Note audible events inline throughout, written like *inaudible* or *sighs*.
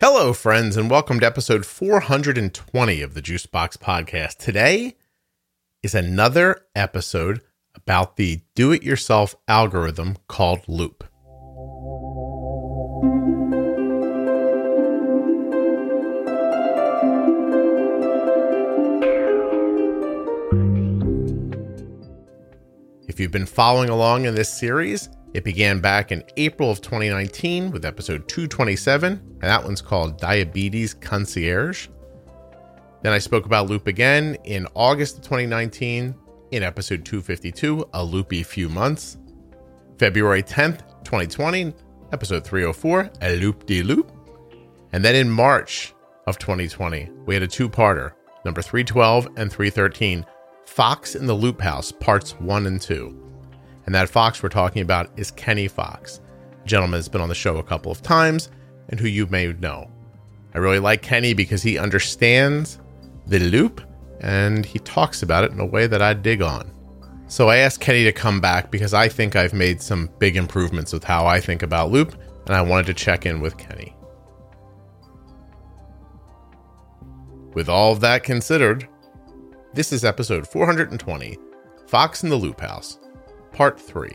Hello, friends, and welcome to episode 420 of the Juicebox Podcast. Today is another episode about the do it yourself algorithm called Loop. If you've been following along in this series, it began back in April of 2019 with episode 227, and that one's called Diabetes Concierge. Then I spoke about Loop again in August of 2019 in episode 252, A Loopy Few Months. February 10th, 2020, episode 304, A Loop de Loop. And then in March of 2020, we had a two parter, number 312 and 313, Fox in the Loop House, parts one and two. And that Fox we're talking about is Kenny Fox, gentleman that's been on the show a couple of times and who you may know. I really like Kenny because he understands the loop and he talks about it in a way that I dig on. So I asked Kenny to come back because I think I've made some big improvements with how I think about loop, and I wanted to check in with Kenny. With all of that considered, this is episode 420 Fox in the Loop House, Part 3.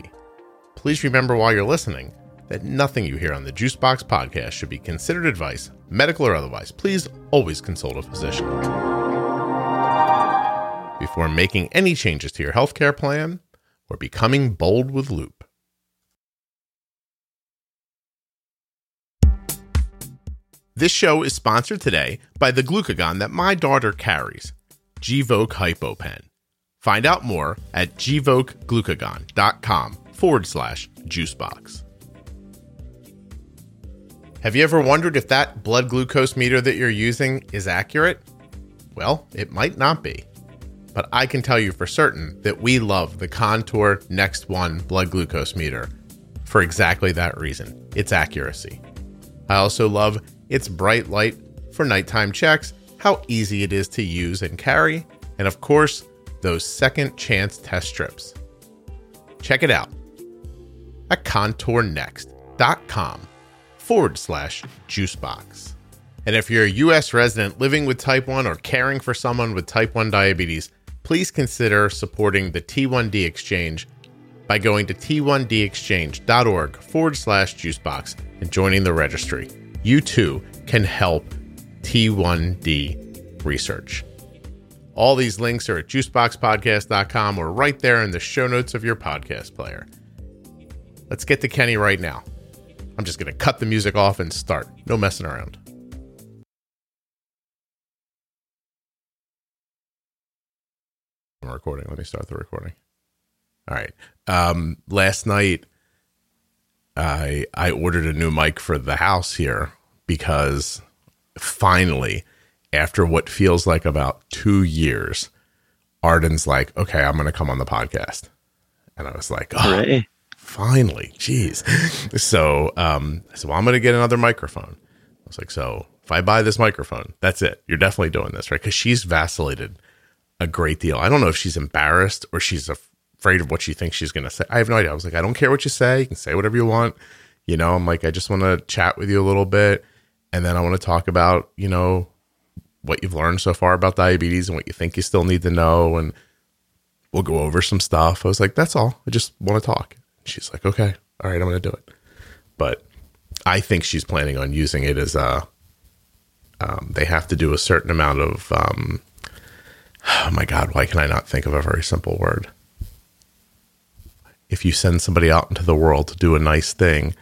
Please remember while you're listening that nothing you hear on the Juicebox podcast should be considered advice, medical or otherwise. Please always consult a physician. Before making any changes to your healthcare plan or becoming bold with Loop. This show is sponsored today by the glucagon that my daughter carries, Gvoke HypoPen. Find out more at gvokeglucagon.com forward slash juicebox. Have you ever wondered if that blood glucose meter that you're using is accurate? Well, it might not be. But I can tell you for certain that we love the Contour Next One blood glucose meter for exactly that reason its accuracy. I also love its bright light for nighttime checks, how easy it is to use and carry, and of course, those second chance test strips. Check it out at contournext.com forward slash juicebox. And if you're a US resident living with type 1 or caring for someone with type 1 diabetes, please consider supporting the T1D Exchange by going to t1dexchange.org forward slash juicebox and joining the registry. You too can help T1D research. All these links are at juiceboxpodcast.com or right there in the show notes of your podcast player. Let's get to Kenny right now. I'm just going to cut the music off and start. No messing around. I'm recording. Let me start the recording. All right. Um, last night, I I ordered a new mic for the house here because finally, after what feels like about two years, Arden's like, "Okay, I'm going to come on the podcast," and I was like, "Oh, Hooray. finally, jeez." *laughs* so, um, I said, "Well, I'm going to get another microphone." I was like, "So, if I buy this microphone, that's it. You're definitely doing this, right?" Because she's vacillated a great deal. I don't know if she's embarrassed or she's afraid of what she thinks she's going to say. I have no idea. I was like, I don't care what you say. You can say whatever you want. You know, I'm like, I just want to chat with you a little bit. And then I want to talk about, you know, what you've learned so far about diabetes and what you think you still need to know. And we'll go over some stuff. I was like, that's all. I just want to talk. She's like, okay, all right, I'm going to do it. But I think she's planning on using it as a, um, they have to do a certain amount of, um, oh my God, why can I not think of a very simple word? If you send somebody out into the world to do a nice thing,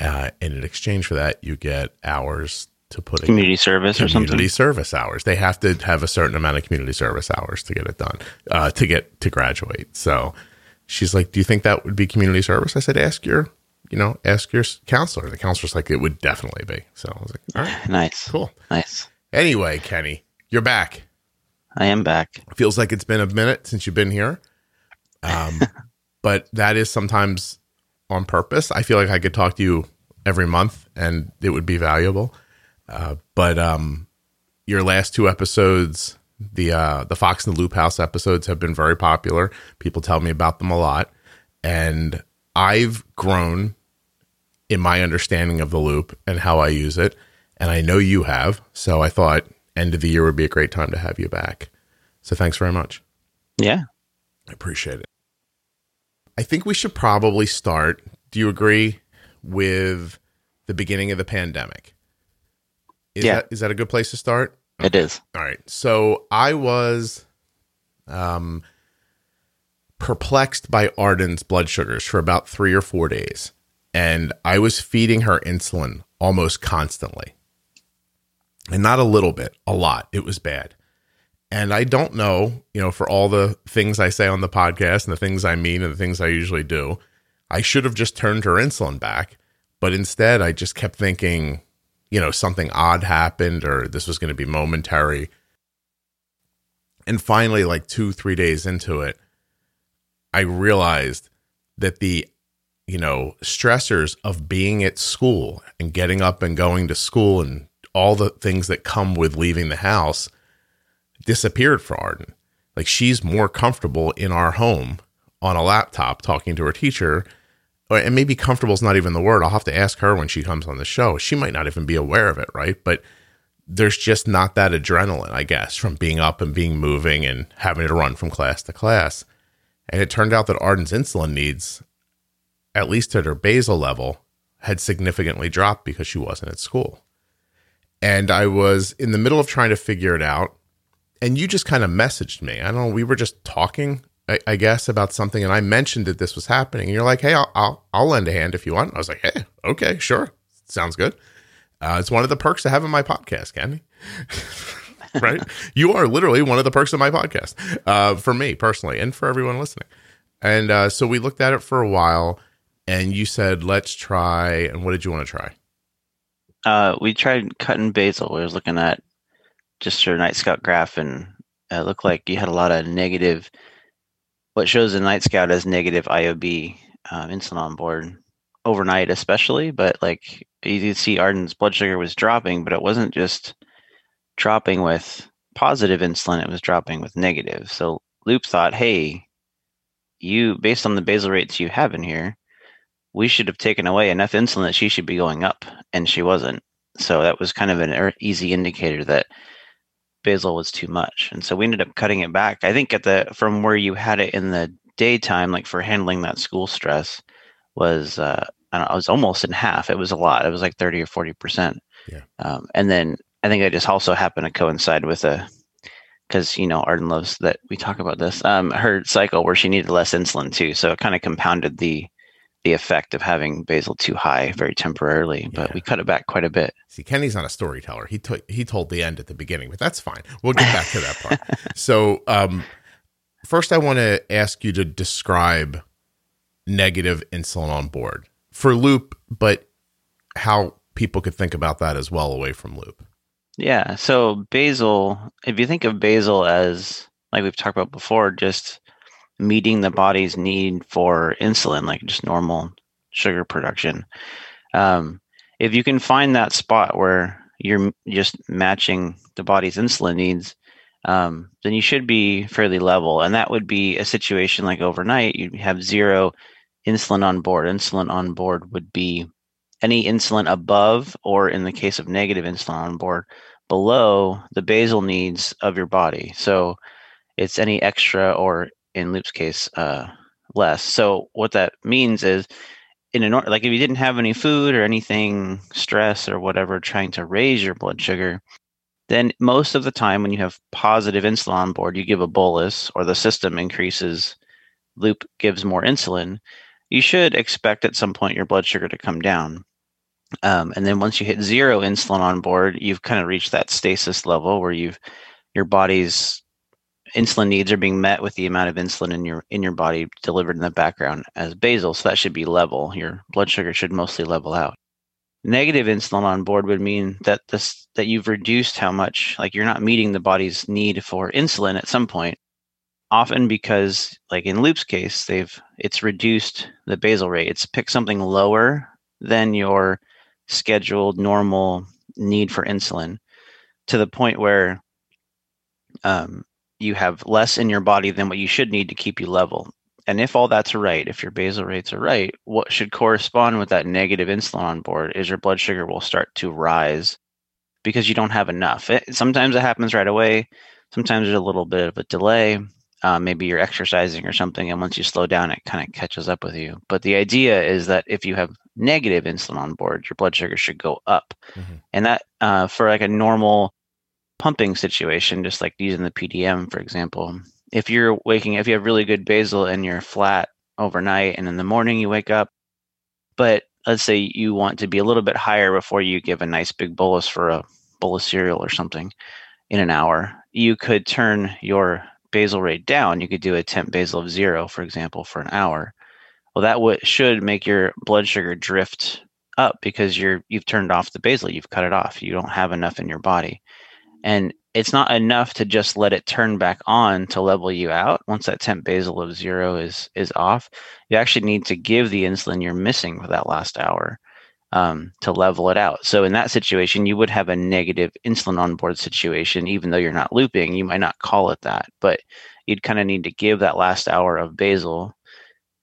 uh, and in exchange for that, you get hours to put in Community service or something. community service hours. They have to have a certain amount of community service hours to get it done, uh, to get to graduate. So she's like, "Do you think that would be community service?" I said, "Ask your, you know, ask your counselor." The counselor's like, "It would definitely be." So I was like, "All right, *laughs* Nice. cool." Nice. Anyway, Kenny, you're back. I am back. Feels like it's been a minute since you've been here. Um, *laughs* but that is sometimes on purpose. I feel like I could talk to you every month and it would be valuable. Uh, but um, your last two episodes, the uh, the Fox and the Loop House episodes, have been very popular. People tell me about them a lot, and I've grown in my understanding of the loop and how I use it. and I know you have. So I thought end of the year would be a great time to have you back. So thanks very much. Yeah. I appreciate it. I think we should probably start. Do you agree with the beginning of the pandemic? Is Yeah. that is that a good place to start? It is. All right. So I was um, perplexed by Arden's blood sugars for about three or four days. And I was feeding her insulin almost constantly. And not a little bit, a lot. It was bad. And I don't know, you know, for all the things I say on the podcast and the things I mean and the things I usually do, I should have just turned her insulin back. But instead, I just kept thinking, you know, something odd happened or this was going to be momentary. And finally, like two, three days into it, I realized that the, you know, stressors of being at school and getting up and going to school and all the things that come with leaving the house disappeared for Arden. Like she's more comfortable in our home on a laptop talking to her teacher. And maybe comfortable is not even the word. I'll have to ask her when she comes on the show. She might not even be aware of it, right? But there's just not that adrenaline, I guess, from being up and being moving and having to run from class to class. And it turned out that Arden's insulin needs, at least at her basal level, had significantly dropped because she wasn't at school. And I was in the middle of trying to figure it out. And you just kind of messaged me. I don't know. We were just talking, I, guess, about something. And I mentioned that this was happening. And you're like, hey, I'll, I'll, I'll lend a hand if you want. I was like, hey, okay, sure. Sounds good. Uh, it's one of the perks of having my podcast, Kenny. *laughs* right? You are literally one of the perks of my podcast uh, for me personally and for everyone listening. And uh, so we looked at it for a while and you said, let's try. And what did you want to try? Uh, we tried cutting basal. We was looking at just your Nightscout graph, and it looked like you had a lot of negative. What shows the Nightscout as negative IOB um, insulin on board overnight, especially. But like you could see, Arden's blood sugar was dropping, but it wasn't just dropping with positive insulin; it was dropping with negative. So Loop thought, "Hey, you based on the basal rates you have in here, we should have taken away enough insulin that she should be going up, and she wasn't. So that was kind of an er- easy indicator that basal was too much, and so we ended up cutting it back. I think at the from where you had it in the daytime, like for handling that school stress, was uh, I don't know, it was almost in half. It was a lot. It was like thirty or forty percent. Yeah. Um, and then I think it just also happened to coincide with a because you know Arden loves that we talk about this. Um, her cycle where she needed less insulin too, so it kind of compounded the the effect of having basal too high very temporarily. But Yeah. we cut it back quite a bit. See, Kenny's not a storyteller. He took he told the end at the beginning, but that's fine. We'll get back to that part. *laughs* so, um, first, I want to ask you to describe negative insulin on board for Loop, but how people could think about that as well away from Loop. Yeah. So basal, if you think of basal as like we've talked about before, just meeting the body's need for insulin, like just normal sugar production. Um, if you can find that spot where you're just matching the body's insulin needs, um, then you should be fairly level. And that would be a situation like overnight, you have zero insulin on board. Insulin on board would be any insulin above, or in the case of negative insulin on board, below the basal needs of your body. So it's any extra, or in Loop's case, uh, less. So what that means is, in an like if you didn't have any food or anything, stress or whatever, trying to raise your blood sugar, then most of the time when you have positive insulin on board, you give a bolus, or the system increases. Loop gives more insulin. You should expect at some point your blood sugar to come down. Um, and then once you hit zero insulin on board, you've kind of reached that stasis level where you've your body's insulin needs are being met with the amount of insulin in your in your body delivered in the background as basal. So that should be level. Your blood sugar should mostly level out. Negative insulin on board would mean that this that you've reduced how much like you're not meeting the body's need for insulin at some point. Often because like in Loop's case, they've it's reduced the basal rate. It's picked something lower than your scheduled normal need for insulin to the point where um, you have less in your body than what you should need to keep you level. And if all that's right, if your basal rates are right, what should correspond with that negative insulin on board is your blood sugar will start to rise because you don't have enough. It, sometimes it happens right away. Sometimes there's a little bit of a delay. Uh, maybe you're exercising or something, and once you slow down, it kind of catches up with you. But the idea is that if you have negative insulin on board, your blood sugar should go up, mm-hmm. and that uh, for like a normal pumping situation, just like using the PDM, for example, if you're waking, if you have really good basal and you're flat overnight, and in the morning you wake up, but let's say you want to be a little bit higher before you give a nice big bolus for a bowl of cereal or something in an hour, you could turn your basal rate down. You could do a temp basal of zero, for example, for an hour. Well, that would should make your blood sugar drift up because you're you've turned off the basal, you've cut it off. You don't have enough in your body. And it's not enough to just let it turn back on to level you out. Once that temp basal of zero is is off you actually need to give the insulin you're missing for that last hour um, to level it out. So in that situation you would have a negative insulin on board situation. Even though you're not looping you might not call it that but you'd kind of need to give that last hour of basal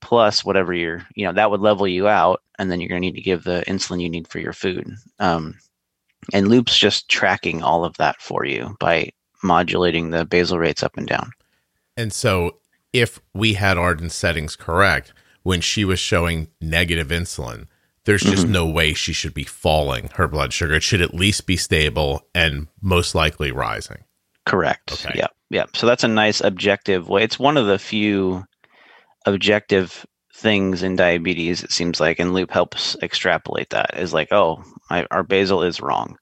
plus whatever you're you know that would level you out. And then you're going to need to give the insulin you need for your food. Um, and Loop's just tracking all of that for you by modulating the basal rates up and down. And so if we had Arden's settings correct, when she was showing negative insulin, there's just mm-hmm. no way she should be falling her blood sugar. It should at least be stable and most likely rising. Correct. Okay. Yeah. Yeah. So that's a nice objective way. It's one of the few objective things in diabetes, it seems like, and Loop helps extrapolate that is like, oh, my, our basal is wrong.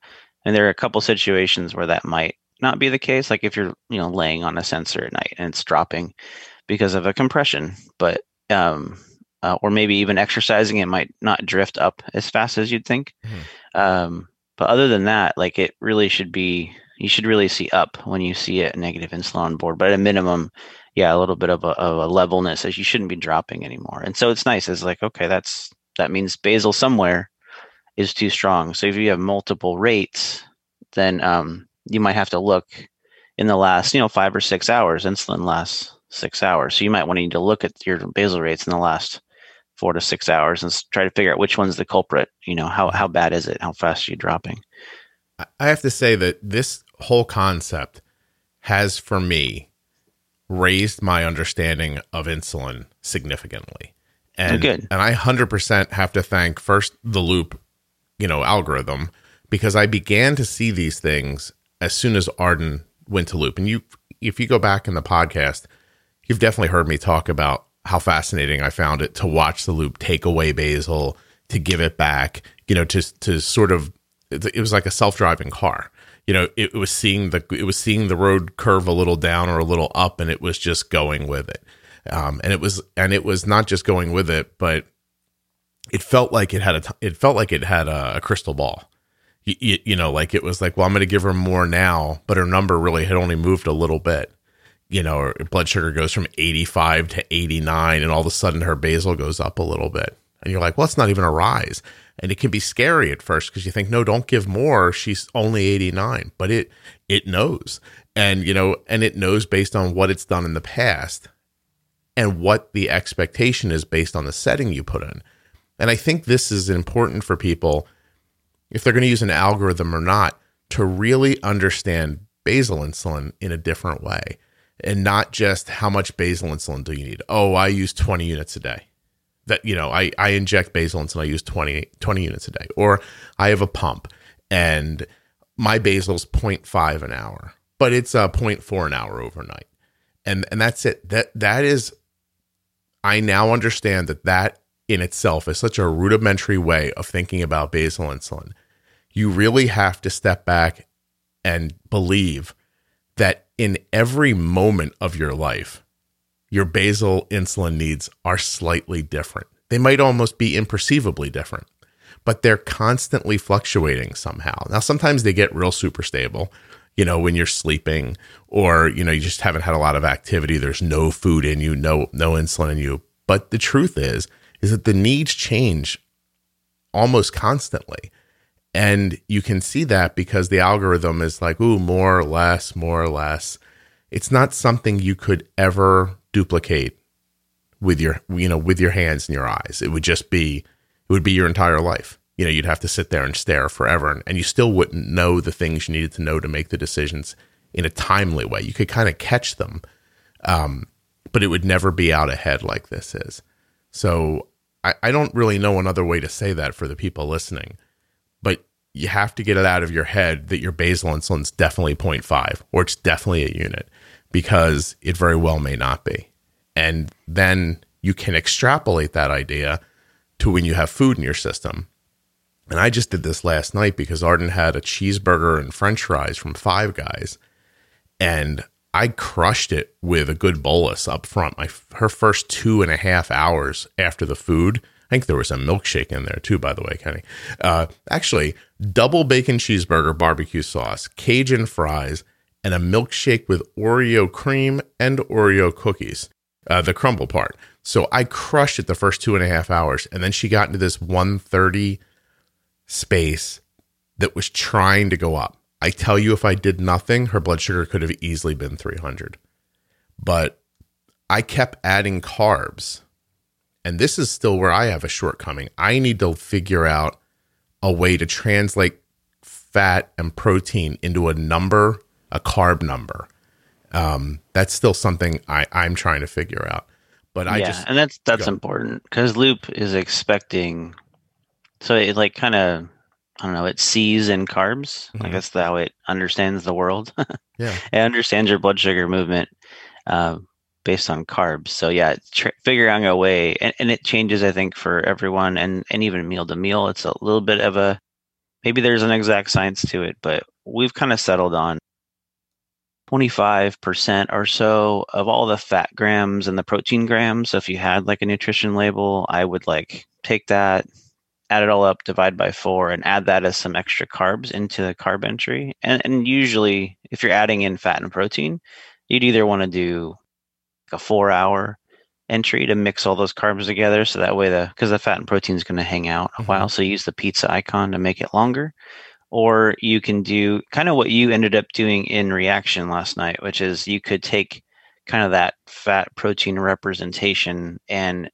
And there are a couple situations where that might not be the case, like if you're, you know, laying on a sensor at night and it's dropping because of a compression, but um, uh, or maybe even exercising, it might not drift up as fast as you'd think. Mm-hmm. Um, but other than that, like it really should be, you should really see up when you see a negative insulin on board. But at a minimum, yeah, a little bit of a, of a levelness as you shouldn't be dropping anymore. And so it's nice. It's like, okay, that's, that means basal somewhere is too strong. So if you have multiple rates, then um, you might have to look in the last, you know, five or six hours. Insulin lasts six hours. So you might want to need to look at your basal rates in the last four to six hours and try to figure out which one's the culprit. You know, how, how bad is it? How fast are you dropping? I have to say that this whole concept has, for me, raised my understanding of insulin significantly. And, oh, and I 100% have to thank first the loop, you know, algorithm because I began to see these things as soon as Arden went to loop. And you, if you go back in the podcast, you've definitely heard me talk about how fascinating I found it to watch the loop take away basal, to give it back, you know, to, to sort of, it was like a self driving car you know it, was seeing the it was seeing the road curve a little down or a little up and it was just going with it. Um, and it was and it was not just going with it but it felt like it had a it felt like it had a, a crystal ball. You, you, you, know like it was like well i'm going to give her more now but her number really had only moved a little bit. You know her blood sugar goes from 85 to 89 and all of a sudden her basal goes up a little bit and you're like well it's not even a rise. And it can be scary at first because you think no don't give more. She's only 89 but it it knows. And you know and it knows based on what it's done in the past and what the expectation is based on the setting you put in. And i think this is important for people if they're going to use an algorithm or not to really understand basal insulin in a different way and not just how much basal insulin do you need. Oh i use 20 units a day that you know I, I inject basal insulin i use 20, 20 units a day. Or i have a pump and my basal's 0.5 an hour but it's uh, a 0.4 an hour overnight. And and that's it. That that is i now understand that that in itself is such a rudimentary way of thinking about basal insulin. You really have to step back and believe that in every moment of your life your basal insulin needs are slightly different. They might almost be imperceivably different, but they're constantly fluctuating somehow. Now, sometimes they get real super stable, you know, when you're sleeping or, you know, you just haven't had a lot of activity. There's no food in you, no, no insulin in you. But the truth is, is that the needs change almost constantly. And you can see that because the algorithm is like, ooh, more or less, more or less. It's not something you could ever duplicate with your you know with your hands and your eyes. It would just be it would be your entire life. you know, you'd have to sit there and stare forever and, and you still wouldn't know the things you needed to know to make the decisions in a timely way. You could kind of catch them, um, but it would never be out ahead like this is. So I, I don't really know another way to say that for the people listening, but you have to get it out of your head that your basal insulin's definitely 0.5 or it's definitely a unit because it very well may not be. And then you can extrapolate that idea to when you have food in your system. And I just did this last night because Arden had a cheeseburger and french fries from Five Guys. And I crushed it with a good bolus up front. My her first two and a half hours after the food, I think there was a milkshake in there too, by the way, Kenny. Uh, actually, double bacon cheeseburger, barbecue sauce, Cajun fries, and a milkshake with Oreo cream and Oreo cookies, uh, the crumble part. So I crushed it the first two and a half hours, and then she got into this 130 space that was trying to go up. I tell you, if I did nothing, her blood sugar could have easily been 300. But I kept adding carbs. And this is still where I have a shortcoming. I need to figure out a way to translate fat and protein into a number, a carb number. Um, that's still something I, I'm trying to figure out. But I yeah, just and that's that's go. important because Loop is expecting, so it like kind of I don't know, it sees in carbs. Mhm. Like that's how it understands the world. *laughs* yeah. it understands your blood sugar movement uh, based on carbs. So yeah, it's tr- figuring a way, and, and it changes. I think for everyone, and and even meal to meal, it's a little bit of a maybe there's an exact science to it, but we've kind of settled on 25% or so of all the fat grams and the protein grams. So if you had like a nutrition label, I would like take that, add it all up, divide by four, and add that as some extra carbs into the carb entry. And, and usually, if you're adding in fat and protein, you'd either want to do like a four hour entry to mix all those carbs together. So that way, the because the fat and protein is going to hang out a Mhm. while. So use the pizza icon to make it longer. Or you can do kind of what you ended up doing in reaction last night, which is you could take kind of that fat protein representation and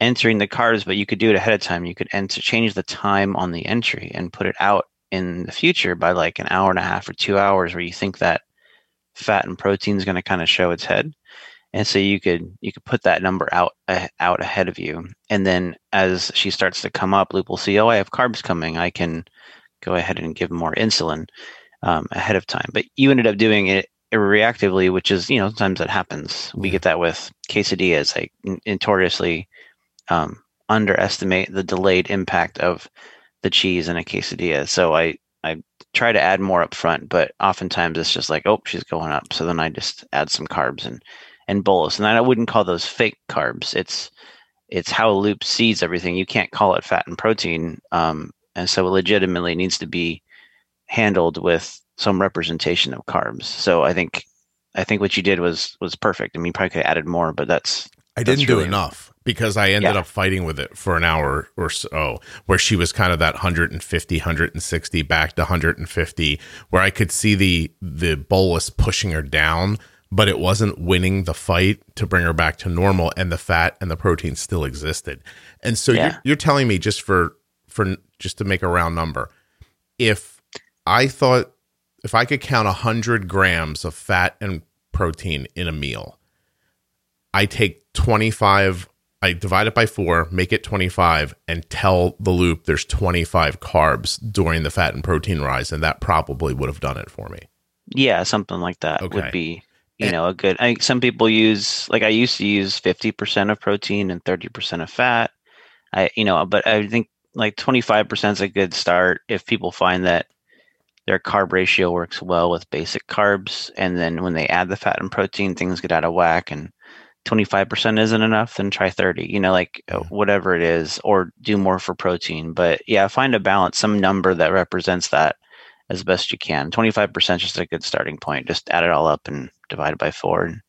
entering the carbs, but you could do it ahead of time. You could enter change the time on the entry and put it out in the future by like an hour and a half or two hours where you think that fat and protein is going to kind of show its head. And so you could you could put that number out uh, out ahead of you, and then as she starts to come up, Loop will see, oh, I have carbs coming. I can go ahead and give more insulin um, ahead of time. But you ended up doing it reactively, which is you know sometimes that happens. We get that with quesadillas. Like n- notoriously um, underestimate the delayed impact of the cheese in a quesadilla. So I I try to add more up front, but oftentimes it's just like, oh, she's going up. So then I just add some carbs and and bolus. And I wouldn't call those fake carbs. It's it's how a Loop sees everything. You can't call it fat and protein. Um, and so it legitimately needs to be handled with some representation of carbs. So I think I think what you did was was perfect. I mean, you probably could have added more, but that's I That's didn't do enough because I ended Yeah. up fighting with it for an hour or so, where she was kind of that 150, 160 back to 150, where I could see the the bolus pushing her down, but it wasn't winning the fight to bring her back to normal, and the fat and the protein still existed. And so Yeah. you're, you're telling me just for for just to make a round number, if I thought if I could count 100 grams of fat and protein in a meal, I take 25, I divide it by four, make it 25, and tell the loop there's 25 carbs during the fat and protein rise. And that probably would have done it for me. yeah, something like that Okay. would be you know a good. I some people use like I used to use fifty percent of protein and thirty percent of fat. I you know, but I think like twenty five percent is a good start if people find that their carb ratio works well with basic carbs, and then when they add the fat and protein, things get out of whack and. 25% isn't enough then try 30 you know like Yeah. whatever it is or do more for protein but yeah find a balance some number that represents that as best you can. 25% is just a good starting point. Just add it all up and divide it by four and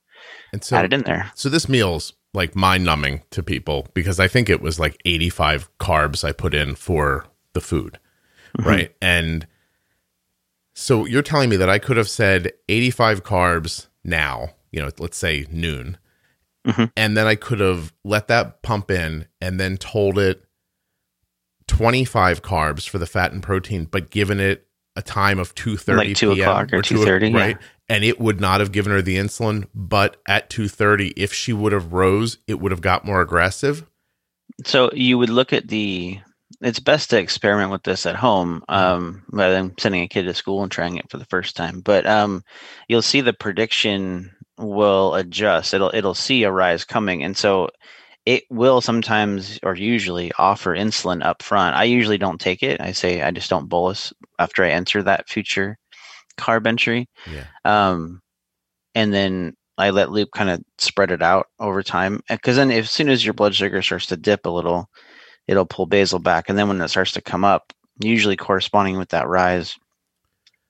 And so, add it in there. so this meal's like mind numbing to people because I think it was like 85 carbs I put in for the food. Mhm. Right. And so you're telling me that I could have said 85 carbs now, you know, let's say noon. Mhm. And then I could have let that pump in and then told it 25 carbs for the fat and protein, but given it a time of 2.30 Like 2 p.m. o'clock or 2 2:30, yeah. And it would not have given her the insulin, but at 2.30, if she would have rose, it would have got more aggressive. So you would look at the. It's best to experiment with this at home um, rather than sending a kid to school and trying it for the first time. But um, you'll see the prediction will adjust. It'll it'll see a rise coming, and so it will sometimes or usually offer insulin up front. I usually don't take it. I say I just don't bolus after I enter that future carb entry. Yeah. Um, and then I let loop kind of spread it out over time. Because then, as soon as your blood sugar starts to dip a little, it'll pull basal back, and then when it starts to come up, usually corresponding with that rise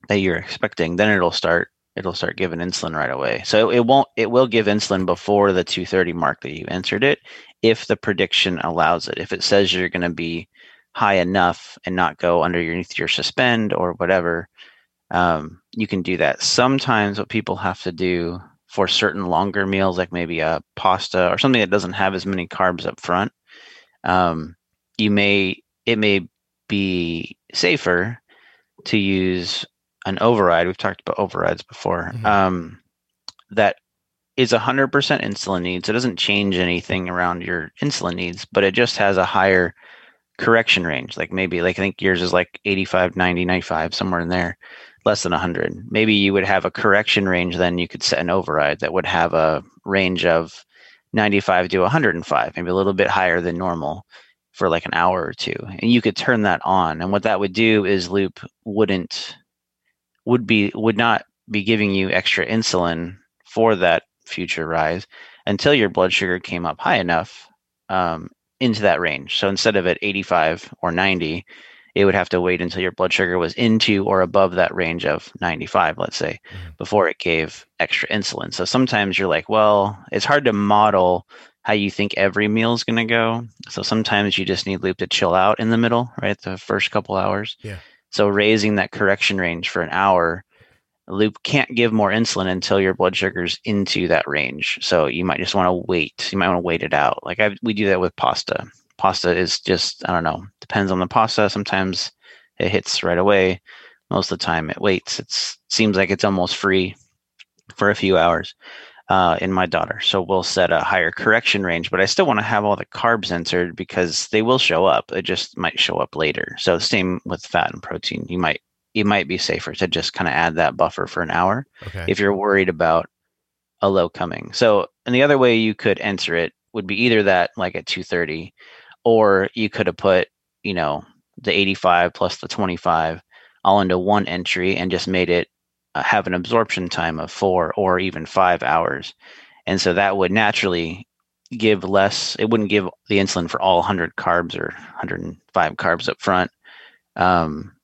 that you're expecting, then it'll start it'll start giving insulin right away. So it won't it will give insulin before the 230 mark that you entered it if the prediction allows it. If it says you're going to be high enough and not go underneath your suspend or whatever, um, you can do that. Sometimes what people have to do for certain longer meals, like maybe a pasta or something that doesn't have as many carbs up front, um, you may it may be safer to use an override. We've talked about overrides before. Mhm. Um, that is 100% insulin needs. It doesn't change anything around your insulin needs, but it just has a higher correction range. Like maybe, like I think yours is like 85, 90, 95, somewhere in there, less than 100. Maybe you would have a correction range, then you could set an override that would have a range of 95 to 105, maybe a little bit higher than normal for like an hour or two. And you could turn that on. And what that would do is loop wouldn't would be would not be giving you extra insulin for that future rise until your blood sugar came up high enough um, into that range. So instead of at 85 or 90, it would have to wait until your blood sugar was into or above that range of 95, let's say, Mhm. before it gave extra insulin. So sometimes you're like, well, it's hard to model how you think every meal is going to go. So sometimes you just need loop to chill out in the middle, right? The first couple hours. Yeah. So raising that correction range for an hour, loop can't give more insulin until your blood sugar's into that range. So you might just want to wait. You might want to wait it out. Like I, we do that with pasta. Pasta is just I don't know. Depends on the pasta. Sometimes it hits right away. Most of the time it waits. It seems like it's almost free for a few hours uh, in my daughter. So we'll set a higher correction range, but I still want to have all the carbs entered because they will show up. It just might show up later. So same with fat and protein. You might it might be safer to just kind of add that buffer for an hour Okay. if you're worried about a low coming. So and the other way you could enter it would be either that like at 230 or you could have put, you know, the 85 plus the 25 all into one entry and just made it uh, have an absorption time of 4 or even 5 hours. And so that would naturally give less it wouldn't give the insulin for all 100 carbs or 105 carbs up front. Um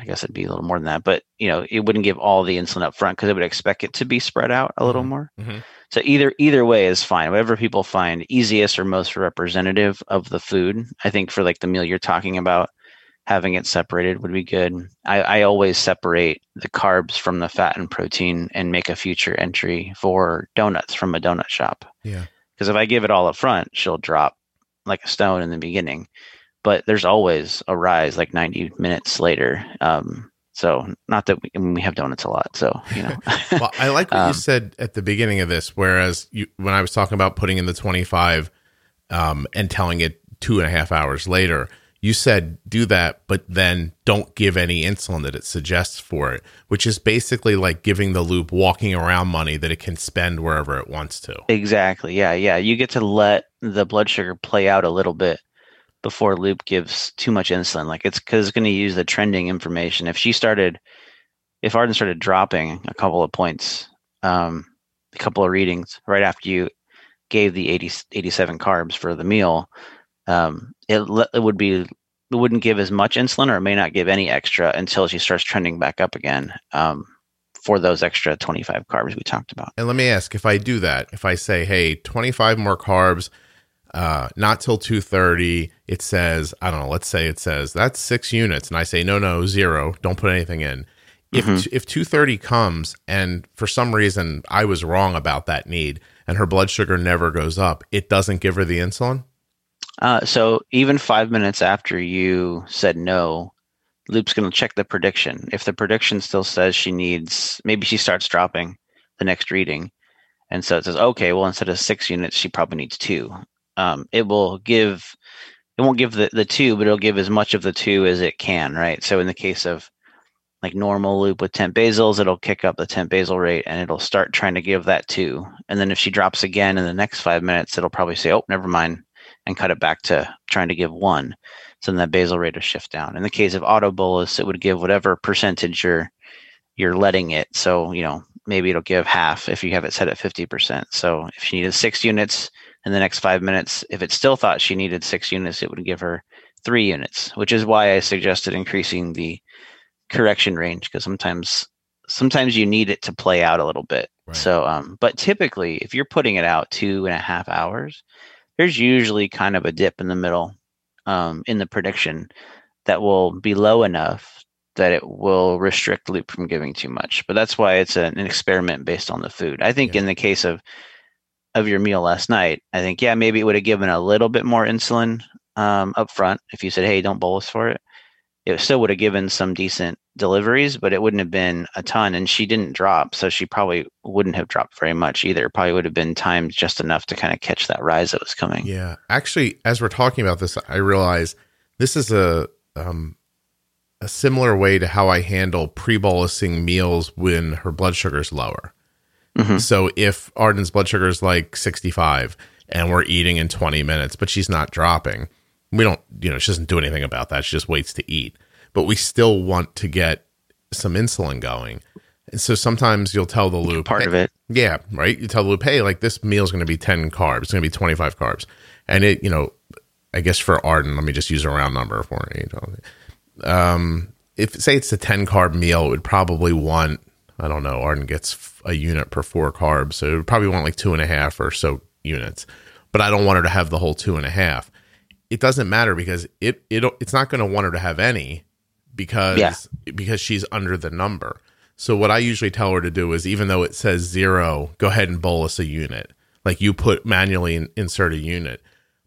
I guess it'd be a little more than that, but you know, it wouldn't give all the insulin up front because it would expect it to be spread out a little Mhm. more. Mhm. So either either way is fine. Whatever people find easiest or most representative of the food. I think for like the meal you're talking about, having it separated would be good. I, I always separate the carbs from the fat and protein and make a future entry for donuts from a donut shop. Yeah. Because if I give it all up front, she'll drop like a stone in the beginning. But there's always a rise like 90 minutes later. Um, so not that we, I mean, we have donuts a lot. So, you know, *laughs* well, I like what you Um, said at the beginning of this, whereas you, when I was talking about putting in the 25 um, and telling it two and a half hours later, you said do that, but then don't give any insulin that it suggests for it, which is basically like giving the loop walking around money that it can spend wherever it wants to. Exactly. Yeah, yeah. You get to let the blood sugar play out a little bit before Loop gives too much insulin. Like it's because it's going to use the trending information. If she started, if Arden started dropping a couple of points, um, a couple of readings right after you gave the 80, 87 carbs for the meal, um, it, it would be it wouldn't give as much insulin or it may not give any extra until she starts trending back up again um, for those extra 25 carbs we talked about. And let me ask if I do that, if I say, hey, 25 more carbs, uh, not till 230, it says, I don't know, let's say it says that's six units. And I say, no, no, zero, don't put anything in. If, Mhm. if 230 comes and for some reason I was wrong about that need and her blood sugar never goes up, it doesn't give her the insulin? Uh, so even five minutes after you said no, Loop's going to check the prediction. If the prediction still says she needs, maybe she starts dropping the next reading, and so it says, okay, well instead of six units, she probably needs two. Um, it will give, it won't give the the two, but it'll give as much of the two as it can, right? So in the case of like normal loop with temp basals, it'll kick up the temp basal rate and it'll start trying to give that two. And then if she drops again in the next five minutes, it'll probably say, oh, never mind, and cut it back to trying to give one. So then that basal rate will shift down. In the case of auto bolus, it would give whatever percentage you're you're letting it. So, you know, maybe it'll give half if you have it set at 50%. So if she needed six units in the next five minutes, if it still thought she needed six units, it would give her three units, which is why I suggested increasing the correction range because sometimes sometimes you need it to play out a little bit. Right. So, um, but typically, if you're putting it out two and a half hours, there's usually kind of a dip in the middle um, in the prediction that will be low enough that it will restrict loop from giving too much. But that's why it's an, experiment based on the food. I think yeah. in the case of of your meal last night, I think yeah maybe it would have given a little bit more insulin um, up front if you said hey don't bolus for it it still would have given some decent deliveries, but it wouldn't have been a ton. And she didn't drop, so she probably wouldn't have dropped very much either. probably would have been timed just enough to kind of catch that rise that was coming. Yeah, actually, as we're talking about this, I realize this is a um, a similar way to how I handle pre-bolusing meals when her blood sugar is lower. Mm-hmm. So if Arden's blood sugar is like 65 and we're eating in 20 minutes, but she's not dropping, we don't, you know, she doesn't do anything about that. She just waits to eat. But we still want to get some insulin going. And so sometimes you'll tell the loop part hey, of it. Yeah, right. You tell the loop, hey, like this meal is going to be 10 carbs. It's going to be 25 carbs. And it, you know, I guess for Arden, let me just use a round number for you. Um, if say it's a 10 carb meal, it would probably want, I don't know, Arden gets a unit per four carbs. So it probably want like two and a half or so units. But I don't want her to have the whole two and a half it doesn't matter because it it it's not going to want her to have any because yeah. because she's under the number. So what I usually tell her to do is even though it says zero, go ahead and bolus a unit. Like you put manually in, insert a unit.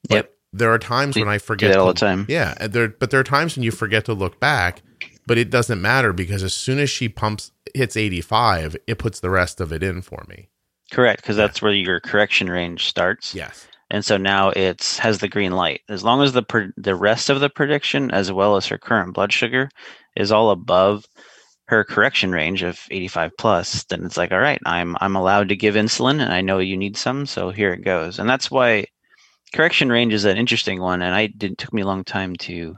But yep. there are times when I forget all to, the time. Yeah, there but there are times when you forget to look back, but it doesn't matter because as soon as she pumps hits 85, it puts the rest of it in for me. Correct, because that's where your correction range starts. Yes and so now it's has the green light as long as the the rest of the prediction as well as her current blood sugar is all above her correction range of 85 plus then it's like all right i'm i'm allowed to give insulin and i know you need some so here it goes and that's why correction range is an interesting one and i didn't took me a long time to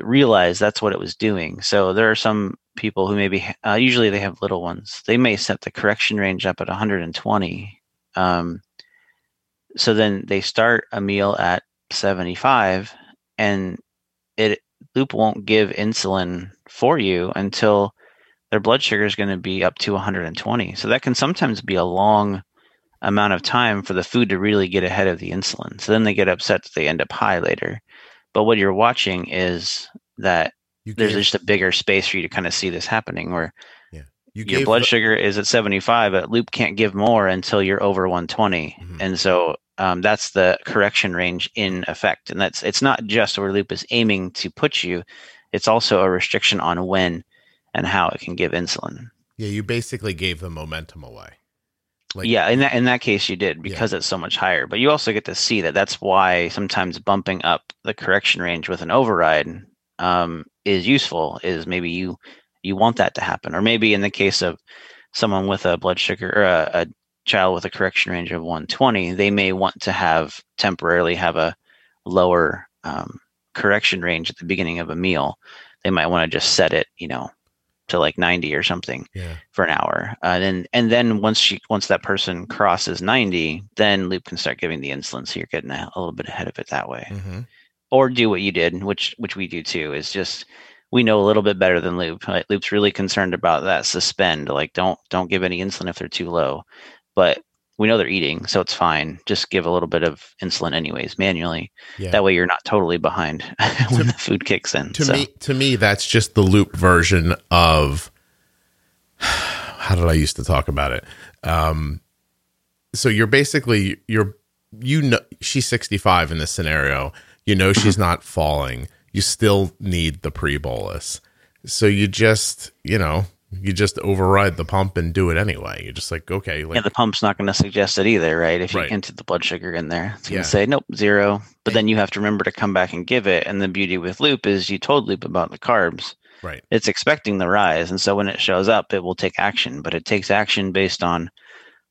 realize that's what it was doing. So there are some people who maybe uh, usually they have little ones. They may set the correction range up at 120 um, so then they start a meal at 75 and it loop won't give insulin for you until their blood sugar is going to be up to 120 so that can sometimes be a long amount of time for the food to really get ahead of the insulin. So then they get upset that they end up high later but what you're watching is that there's just a bigger space for you to kind of see this happening where you your blood the- sugar is at 75 but loop can't give more until you're over 120 mm-hmm. and so um, that's the correction range in effect. And that's it's not just where loop is aiming to put you it's also a restriction on when and how it can give insulin. Yeah you basically gave the momentum away like, yeah in that in that case you did because yeah. it's so much higher but you also get to see that that's why sometimes bumping up the correction range with an override um, is useful is maybe you you want that to happen. Or maybe in the case of someone with a blood sugar or a, a child with a correction range of 120, they may want to have temporarily have a lower um, correction range at the beginning of a meal. They might want to just set it, you know, to like 90 or something yeah. for an hour. Uh, and then, and then once she, once that person crosses 90, then Loop can start giving the insulin. So you're getting a, a little bit ahead of it that way. Mm-hmm. Or do what you did, which which we do too, is just we know a little bit better than Loop. Like, Loop's really concerned about that suspend. Like don't don't give any insulin if they're too low. But we know they're eating, so it's fine. Just give a little bit of insulin anyways, manually. Yeah. That way you're not totally behind *laughs* when to, the food kicks in. To so. me to me that's just the loop version of *sighs* how did I used to talk about it? Um, so you're basically you're you know she's 65 in this scenario. You know she's Mm-hmm. not falling. You still need the pre bolus. So you just, you know, you just override the pump and do it anyway. You're just like, okay, like yeah, the pump's not going to suggest it either, right? If you Right. enter the blood sugar in there, it's going Yeah. to say nope, zero. But then you have to remember to come back and give it. And the beauty with loop is you told loop about the carbs. right. It's expecting the rise, and so when it shows up, it will take action. But it takes action based on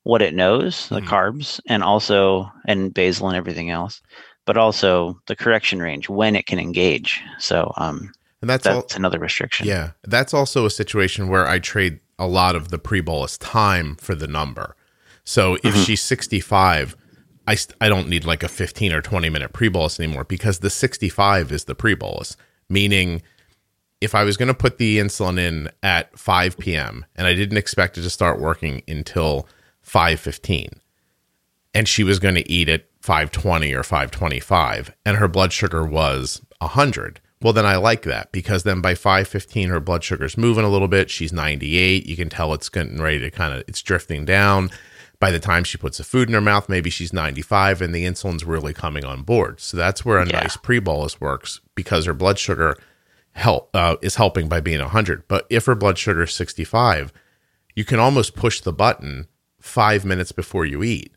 what it knows, the Mhm. carbs, and also and basal and everything else, but also the correction range when it can engage. So um, And that's that's another restriction. Yeah, that's also a situation where I trade a lot of the pre bolus time for the number. So if Mhm. she's 65, I, st- I don't need like a 15 or 20 minute pre bolus anymore because the 65 is the pre bolus, meaning if I was going to put the insulin in at 5 p.m. and I didn't expect it to start working until 5:15 and she was going to eat at 520 or 525 and her blood sugar was 100 well then i like that because then by 515 her blood sugar's moving a little bit. She's 98 you can tell it's getting ready to kind of it's drifting down. By the time she puts the food in her mouth maybe she's 95 and the insulin's really coming on board. So that's where a Yeah. nice pre-bolus works because her blood sugar help uh, is helping by being 100 but if her blood sugar is 65 you can almost push the button five minutes before you eat.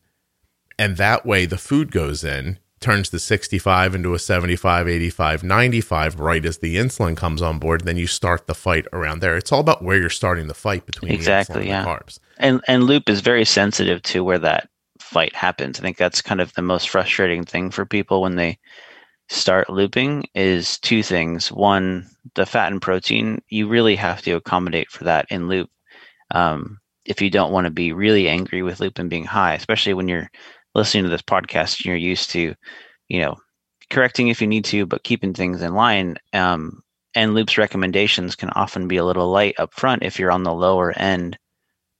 And that way the food goes in turns the 65 into a 75 85 95 right as the insulin comes on board then you start the fight around there. It's all about where you're starting the fight between Exactly, yeah. and the carbs. And and loop is very sensitive to where that fight happens. I think that's kind of the most frustrating thing for people when they start looping is two things. One the fat and protein you really have to accommodate for that in loop. Um, if you don't want to be really angry with loop and being high especially when you're listening to this podcast and you're used to you know correcting if you need to but keeping things in line um, and loop's recommendations can often be a little light up front if you're on the lower end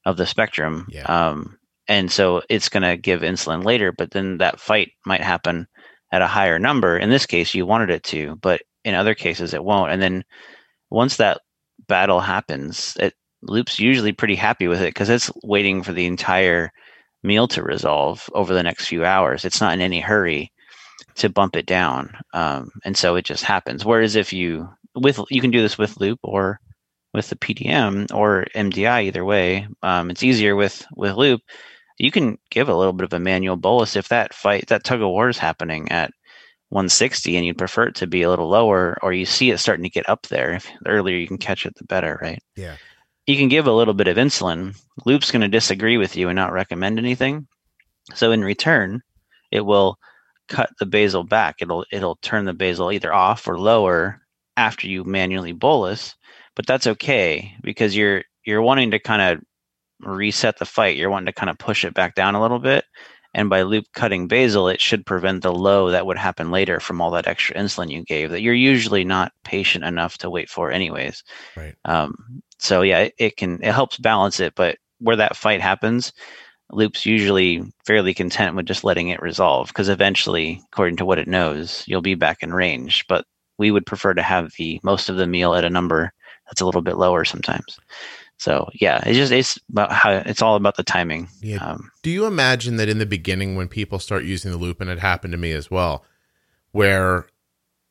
of the spectrum. Yeah. Um, and so it's going to give insulin later, but then that fight might happen at a higher number. In this case, you wanted it to, but in other cases, it won't. And then once that battle happens, it Loop's usually pretty happy with it because it's waiting for the entire meal to resolve over the next few hours. It's not in any hurry to bump it down. Um, and so it just happens. Whereas if you with you can do this with Loop or with the PDM or MDI either way. Um, it's easier with with Loop. You can give a little bit of a manual bolus if that fight that tug of war is happening at 160 and you'd prefer it to be a little lower or you see it starting to get up there. If the earlier you can catch it, the better, right? yeah You can give a little bit of insulin. Loop's going to disagree with you and not recommend anything. So in return, it will cut the basal back. It'll it'll turn the basal either off or lower after you manually bolus, but that's okay because you're you're wanting to kind of reset the fight. You're wanting to kind of push it back down a little bit. And by loop cutting basal, it should prevent the low that would happen later from all that extra insulin you gave that you're usually not patient enough to wait for anyways. Right. Um, so yeah, it, it can it helps balance it, but where that fight happens, loop's usually fairly content with just letting it resolve because eventually, according to what it knows, you'll be back in range. But we would prefer to have the most of the meal at a number that's a little bit lower sometimes. So yeah, it's just it's about how it's all about the timing. Yeah. Um, Do you imagine that in the beginning, when people start using the loop, and it happened to me as well, where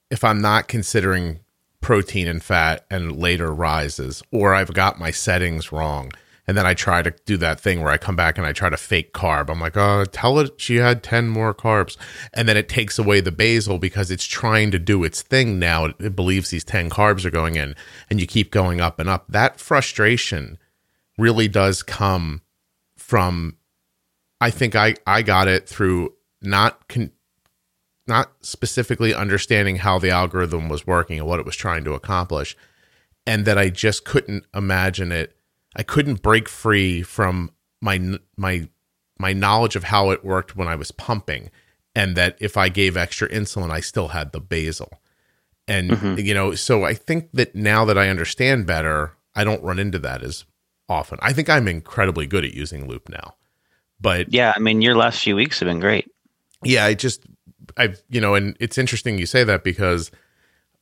if I'm not considering protein and fat and later rises, or I've got my settings wrong, and then I try to do that thing where I come back and I try to fake carb. I'm like, oh, tell it she had 10 more carbs. And then it takes away the basal because it's trying to do its thing now. It, it believes these 10 carbs are going in, and you keep going up and up. That frustration really does come from I think I I got it through not con- not specifically understanding how the algorithm was working and what it was trying to accomplish and that I just couldn't imagine it I couldn't break free from my my my knowledge of how it worked when I was pumping and that if I gave extra insulin I still had the basal and Mhm. you know so I think that now that I understand better I don't run into that as often I think I'm incredibly good at using loop now but yeah, I mean, your last few weeks have been great. yeah, I just I've you know, and it's interesting you say that because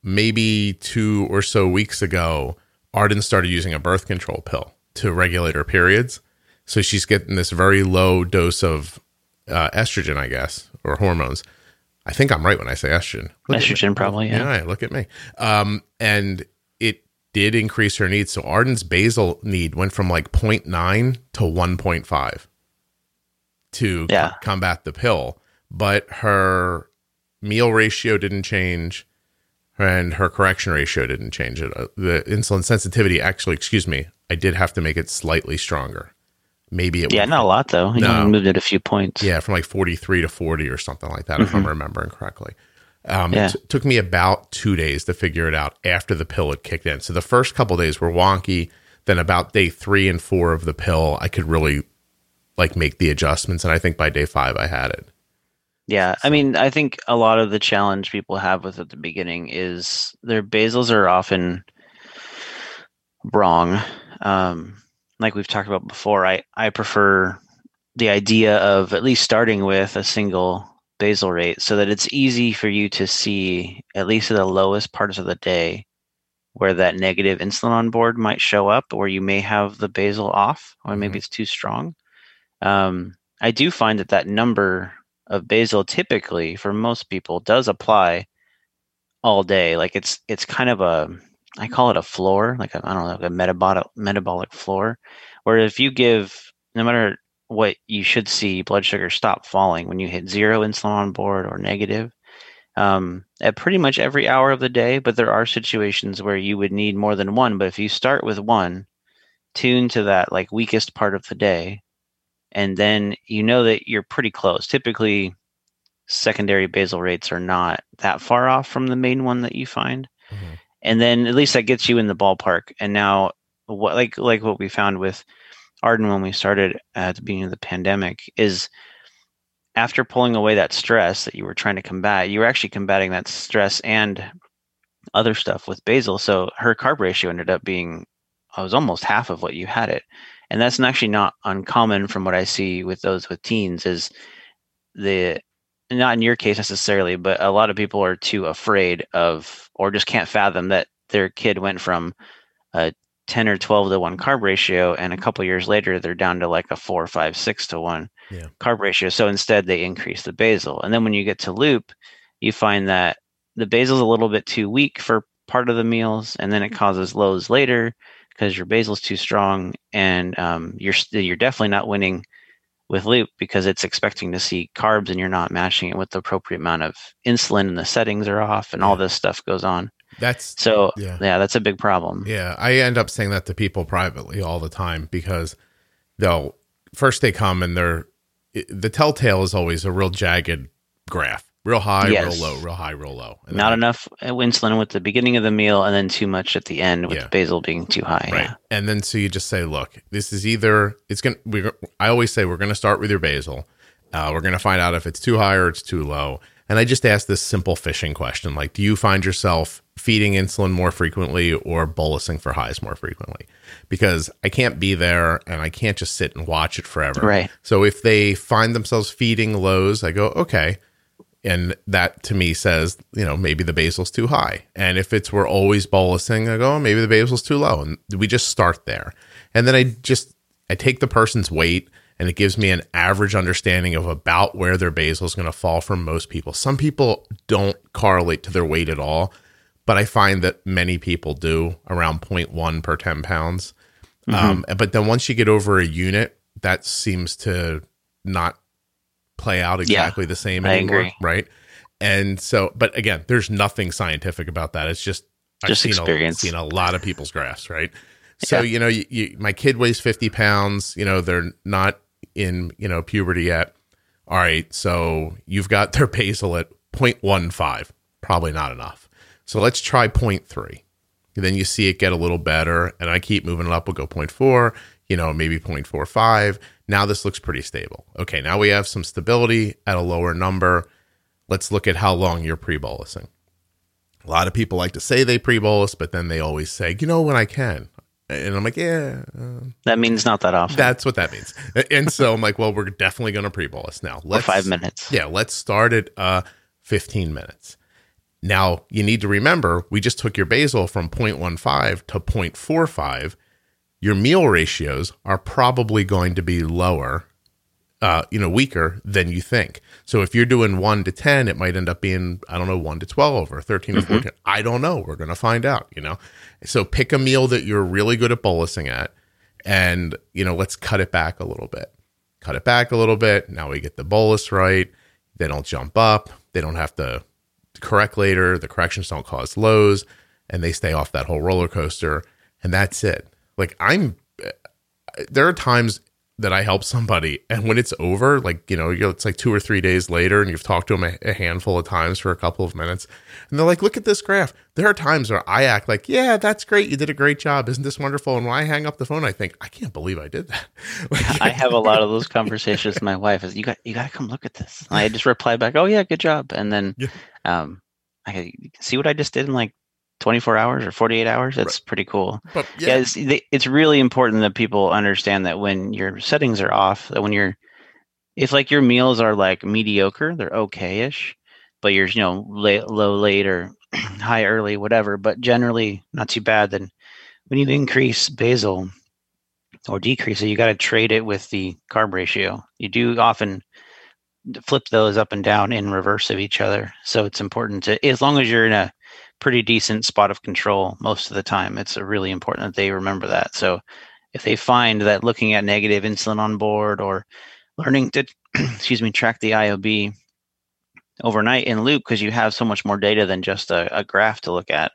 maybe two or so weeks ago, Arden started using a birth control pill to regulate her periods. So she's getting this very low dose of uh, estrogen, I guess, or hormones. I think I'm right when I say estrogen. Look. Estrogen, probably. Yeah. Yeah, look at me. Um, and it did increase her needs. So Arden's basal need went from like 0.9 to 1.5 to Yeah. co- combat the pill. But her meal ratio didn't change and her correction ratio didn't change. It. Uh, The insulin sensitivity, actually, excuse me, I did have to make it slightly stronger. Maybe it Yeah, went not a lot though. You No. moved it a few points. yeah, from like 43 to 40 or something like that, if I'm remembering correctly. Um, Yeah. It t- took me about two days to figure it out after the pill had kicked in. So the first couple days were wonky. Then about day three and four of the pill, I could really like make the adjustments. And I think by day five, I had it. Yeah, I mean, I think a lot of the challenge people have with at the beginning is their basals are often wrong. Um, like we've talked about before, I I prefer the idea of at least starting with a single basal rate so that it's easy for you to see at least at the lowest parts of the day where that negative insulin on board might show up or you may have the basal off or maybe it's too strong um, i do find that that number of basal typically for most people does apply all day like it's it's kind of a i call it a floor like I i don't know like a metabolic metabolic floor where if you give no matter what you should see blood sugar stop falling when you hit zero insulin on board or negative um, at pretty much every hour of the day but there are situations where you would need more than one but if you start with one tune to that like weakest part of the day and then you know that you're pretty close. Typically secondary basal rates are not that far off from the main one that you find. Mhm. and then at least that gets you in the ballpark. And now what like like what we found with arden when we started at the beginning of the pandemic is after pulling away that stress that you were trying to combat you were actually combating that stress and other stuff with basal. So her carb ratio ended up being I was almost half of what you had it and that's actually not uncommon from what i see with those with teens is the not in your case necessarily but a lot of people are too afraid of or just can't fathom that their kid went from a 10 or 12 to 1 carb ratio and a couple years later they're down to like a 4 5 6 to 1 Yeah. carb ratio. So instead they increase the basal. And then when you get to loop you find that the basal's a little bit too weak for part of the meals and then it causes lows later because your basal's too strong and um, you're you're definitely not winning with loop because it's expecting to see carbs and you're not matching it with the appropriate amount of insulin and the settings are off and all this stuff goes on. That's so Yeah. yeah, that's a big problem. Yeah, I end up saying that to people privately all the time because they'll first they come and they're the telltale is always a real jagged graph, real high, Yes. real low, real high, real low. Not then- enough uh, insulin with the beginning of the meal and then too much at the end with Yeah. basal being too high right? yeah. And then so you just say, look, this is either it's gonna. We I always say we're gonna start with your basal. Uh, we're gonna find out if it's too high or it's too low. And I just ask this simple fishing question: like, do you find yourself feeding insulin more frequently or bolusing for highs more frequently? Because I can't be there and I can't just sit and watch it forever. Right. So if they find themselves feeding lows, I go, okay. And that to me says, you know, maybe the basal's too high. And if it's we're always bolusing, I go, oh, maybe the basal's too low. And we just start there. And then I just I take the person's weight and it gives me an average understanding of about where their basal is going to fall for most people. Some people don't correlate to their weight at all, but I find that many people do around 0.1 per 10 pounds. Um, but then once you get over a unit, that seems to not play out exactly the same anymore, right? And so, but again, there's nothing scientific about that. It's just I've Just seen experience. A, seen a lot of people's graphs, right? So Yeah. you know, you, you, my kid weighs 50 pounds. You know, they're not in you know puberty yet. All right, so you've got their basal at 0.15, probably not enough. So let's try 0.3. And then you see it get a little better, and I keep moving it up. We'll go 0.4, you know, maybe 0.45. Now this looks pretty stable. Okay, now we have some stability at a lower number. Let's look at how long you're pre bolusing. A lot of people like to say they pre bolus, but then they always say, you know, when I can. And I'm like, yeah, uh, that means not that often that's what that means. *laughs* And so I'm like, well, we're definitely going to pre bolus now. Let's five minutes yeah, let's start at uh, 15 minutes. Now, you need to remember, we just took your basal from 0.15 to 0.45. Your meal ratios are probably going to be lower uh, you know, weaker than you think. So if you're doing one to 10, it might end up being, I don't know, one to 12 or 13 mm-hmm. or 14. I don't know. We're going to find out, you know? So pick a meal that you're really good at bolusing at and, you know, let's cut it back a little bit. Cut it back a little bit. Now we get the bolus right. They don't jump up. They don't have to correct later. The corrections don't cause lows and they stay off that whole roller coaster. And that's it. Like I'm, there are times that I help somebody, and when it's over, like you know, it's like two or three days later, and you've talked to them a, a, handful of times for a couple of minutes, and they're like, "Look at this graph." There are times where I act like, "Yeah, that's great. You did a great job. Isn't this wonderful?" And when I hang up the phone, I think, "I can't believe I did that." *laughs* like, I have a lot of those conversations with my wife. Is you got you got to come look at this. And I just reply back, "Oh yeah, good job," and then, yeah. um, I see what I just did in like 24 hours or 48 hours. That's right. pretty cool. But yeah, yeah it's, it's, really important that people understand that when your settings are off, that when you're, if like your meals are like mediocre, they're okay-ish, but you're you know late, low late or *clears throat* high early, whatever. But generally not too bad. Then when you increase basal or decrease it, you got to trade it with the carb ratio. You do often flip those up and down in reverse of each other. So it's important to, as long as you're in a pretty decent spot of control most of the time. It's really important that they remember that. So if they find that looking at negative insulin on board or learning to *clears throat* excuse me track the IOB overnight in Loop because you have so much more data than just a, a graph to look at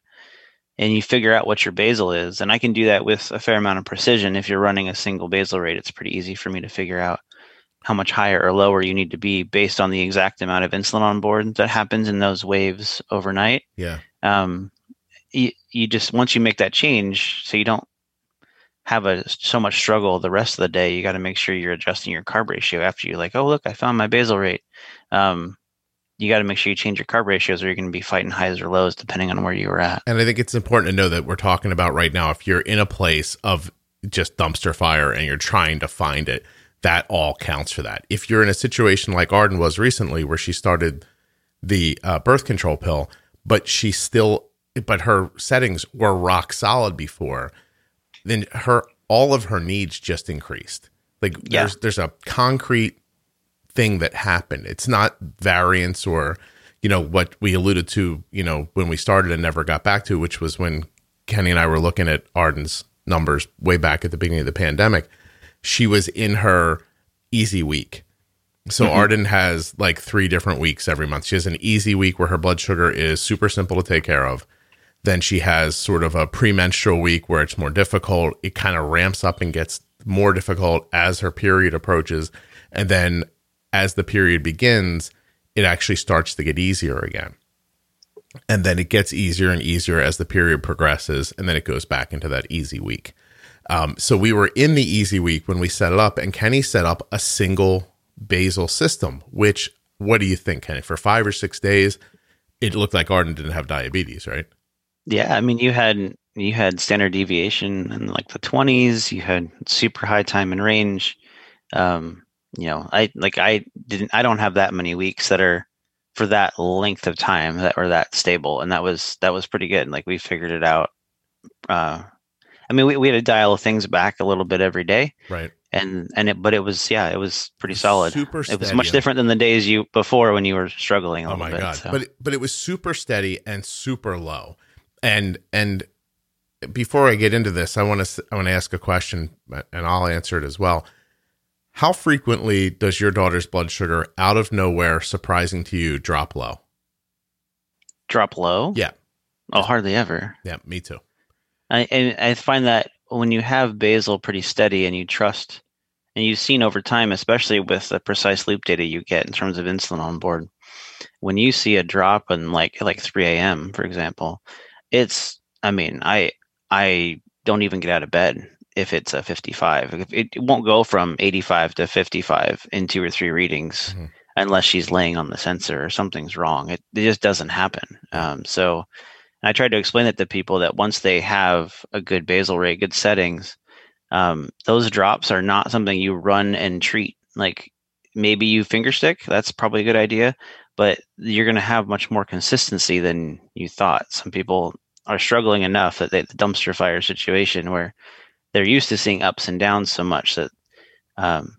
and you figure out what your basal is and i can do that with a fair amount of precision if you're running a single basal rate it's pretty easy for me to figure out how much higher or lower you need to be based on the exact amount of insulin on board that happens in those waves overnight yeah um, you, you just once you make that change, so you don't have a so much struggle the rest of the day. You got to make sure you're adjusting your carb ratio after you're like, oh look, I found my basal rate. Um, you got to make sure you change your carb ratios, or you're going to be fighting highs or lows depending on where you were at. And I think it's important to know that we're talking about right now. If you're in a place of just dumpster fire and you're trying to find it, that all counts for that. If you're in a situation like Arden was recently, where she started the uh, birth control pill, but she still but her settings were rock solid before then her all of her needs just increased. Like yeah. there's there's a concrete thing that happened. It's not variance or you know what we alluded to you know when we started and never got back to which was when kenny and i were looking at arden's numbers way back at the beginning of the pandemic. She was in her easy week so mm-hmm. Arden has like three different weeks every month. She has an easy week where her blood sugar is super simple to take care of. Then she has sort of a premenstrual week where it's more difficult. It kind of ramps up and gets more difficult as her period approaches. And then as the period begins, it actually starts to get easier again. And then it gets easier and easier as the period progresses. And then it goes back into that easy week. Um, so we were in the easy week when we set it up, and Kenny set up a single basal system, which what do you think, Kenny? For five or six days, it looked like Arden didn't have diabetes, right? Yeah, I mean you had you had standard deviation in like the twenties, you had super high time and range. Um, you know, I like I didn't I don't have that many weeks that are for that length of time that were that stable and that was that was pretty good. Like we figured it out. Uh I mean we, we had to dial things back a little bit every day. Right and and it but it was yeah it was pretty solid. super steady. it was much different than the days you before when you were struggling oh my bit, god. so. but but it was super steady and super low. And and before i get into this i want to i want to ask a question and i'll answer it as well. How frequently does your daughter's blood sugar out of nowhere surprising to you drop low? Drop low? Yeah. Oh hardly ever. Yeah me too. I, and I find that when you have basal pretty steady and you trust, and you've seen over time, especially with the precise loop data you get in terms of insulin on board, when you see a drop in like like 3 a.m. for example, it's I mean I I don't even get out of bed if it's a 55. It, won't go from 85 to 55 in two or three readings. Mm-hmm unless she's laying on the sensor or something's wrong. It, it just doesn't happen. Um, so and I tried to explain it to people that once they have a good basal rate, good settings, um, those drops are not something you run and treat. Like maybe you finger stick, that's probably a good idea, but you're going to have much more consistency than you thought. Some people are struggling enough that they, the dumpster fire situation where they're used to seeing ups and downs so much that um,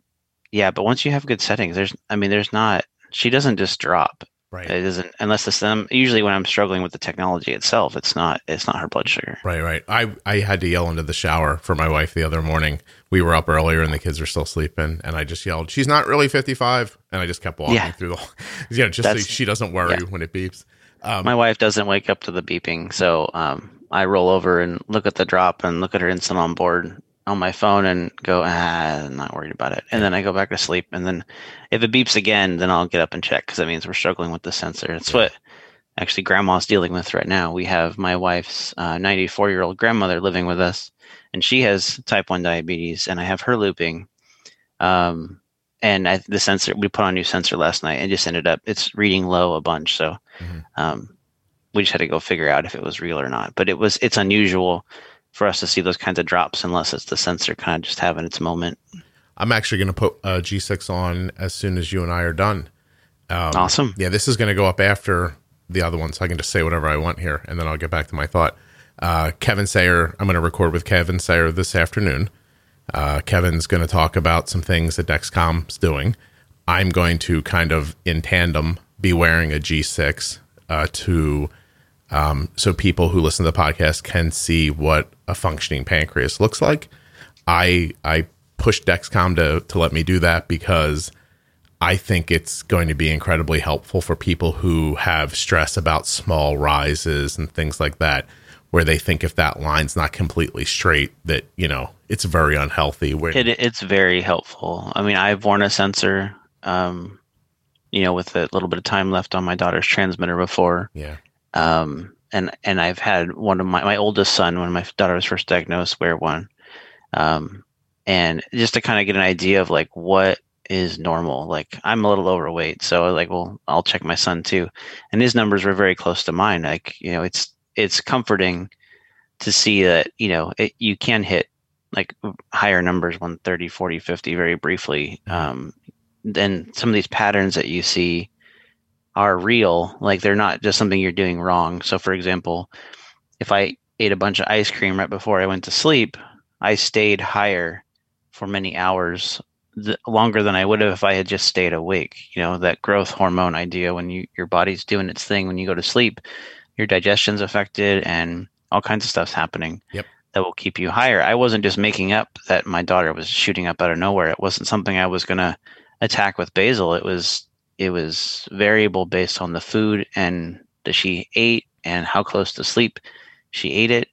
yeah, but once you have good settings, there's I mean, there's not she doesn't just drop. Right. It doesn't unless it's them. Usually, when I'm struggling with the technology itself, it's not it's not her blood sugar. Right, right. I I had to yell into the shower for my wife the other morning. We were up earlier and the kids were still sleeping, and I just yelled, "She's not really 55," and I just kept walking Yeah. through the, *laughs* you know, just so she doesn't worry yeah. when it beeps. Um, My wife doesn't wake up to the beeping, so um, I roll over and look at the drop and look at her insulin on board on my phone and go, ah, I'm not worried about it. And then I go back to sleep. And then if it beeps again, then I'll get up and check because that means we're struggling with the sensor. It's what actually grandma's dealing with right now. We have my wife's 94 year old grandmother living with us, and she has type 1 diabetes, and I have her looping. Um, and I, the sensor, we put on a new sensor last night and just ended up, it's reading low a bunch. So, Mhm. um, we just had to go figure out if it was real or not. But it was it's unusual for us to see those kinds of drops unless it's the sensor kind of just having its moment. I'm actually going to put uh, G6 on as soon as you and I are done. Um, awesome. Yeah, this is going to go up after the other one, so I can just say whatever I want here, and then I'll get back to my thought. Uh, Kevin Sayer, I'm going to record with Kevin Sayer this afternoon. Uh, Kevin's going to talk about some things that Dexcom's doing. I'm going to kind of in tandem be wearing a G6 uh, to um, so people who listen to the podcast can see what a functioning pancreas looks like. I I pushed Dexcom to to let me do that because I think it's going to be incredibly helpful for people who have stress about small rises and things like that, where they think if that line's not completely straight, that you know it's very unhealthy. Where It it's very helpful. I mean, I've worn a sensor, um, you know, with a little bit of time left on my daughter's transmitter before. yeah, um, and and I've had one of my my oldest son when my daughter was first diagnosed wear one, um, and just to kind of get an idea of like what is normal. Like I'm a little overweight, so I was like well I'll check my son too, and his numbers were very close to mine. Like you know it's it's comforting to see that you know it, you can hit like higher numbers 130 40 50 very briefly um then some of these patterns that you see are real like they're not just something you're doing wrong so for example if i ate a bunch of ice cream right before i went to sleep i stayed higher for many hours th- longer than i would have if i had just stayed awake you know that growth hormone idea when you your body's doing its thing when you go to sleep your digestion's affected and all kinds of stuff's happening Yep. that will keep you higher i wasn't just making up that my daughter was shooting up out of nowhere it wasn't something i was going to attack with basal. it was it was variable based on the food and that she ate and how close to sleep she ate it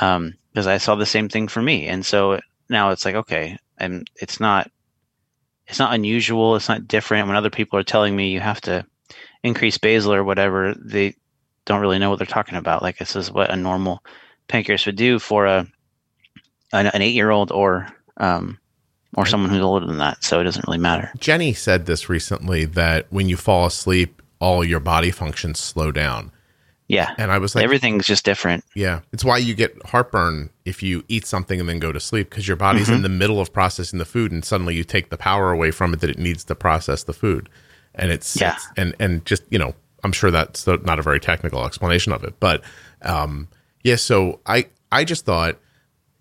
um because i saw the same thing for me. And so now it's like okay and it's not it's not unusual it's not different. When other people are telling me you have to increase basal or whatever they don't really know what they're talking about. Like this is what a normal pancreas would do for a an, an eight year old or um or someone who's older than that so it doesn't really matter Jenny said this recently that when you fall asleep, all your body functions slow down, yeah and I was like, everything's just different Yeah, it's why you get heartburn if you eat something and then go to sleep because your body's Mm-hmm. in the middle of processing the food, and suddenly you take the power away from it that it needs to process the food, and it's, Yeah. it's- and and just you know, I'm sure that's not a very technical explanation of it, but um, yeah. So I I just thought,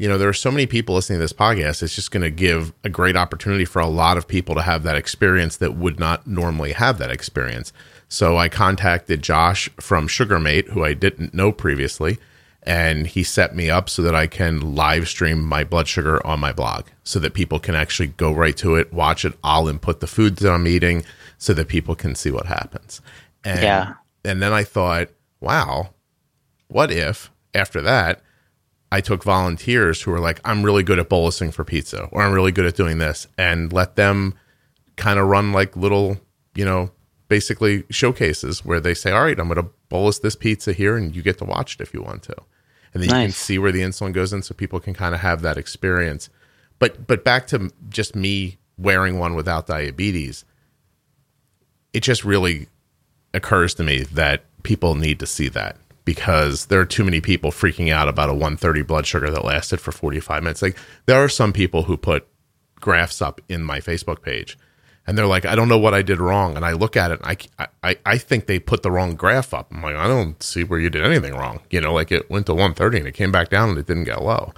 you know, there are so many people listening to this podcast. It's just going to give a great opportunity for a lot of people to have that experience that would not normally have that experience. So I contacted Josh from Sugarmate, who I didn't know previously, and he set me up so that I can live stream my blood sugar on my blog so that people can actually go right to it, watch it. I'll input the foods that I'm eating so that people can see what happens. And, Yeah. And then I thought, wow, what if after that I took volunteers who were like, I'm really good at bolusing for pizza, or I'm really good at doing this, and let them kind of run like little, you know, basically showcases where they say, All right, I'm going to bolus this pizza here, and you get to watch it if you want to. And then you can see where the insulin goes in so people can kind of have that experience. But but back to just me wearing one without diabetes, it just really occurs to me that people need to see that because there are too many people freaking out about a 130 blood sugar that lasted for 45 minutes. Like there are some people who put graphs up in my Facebook page and they're like, I don't know what I did wrong. And I look at it and I, I, I think they put the wrong graph up. I'm like, I don't see where you did anything wrong. You know, like it went to 130 and it came back down and it didn't get low.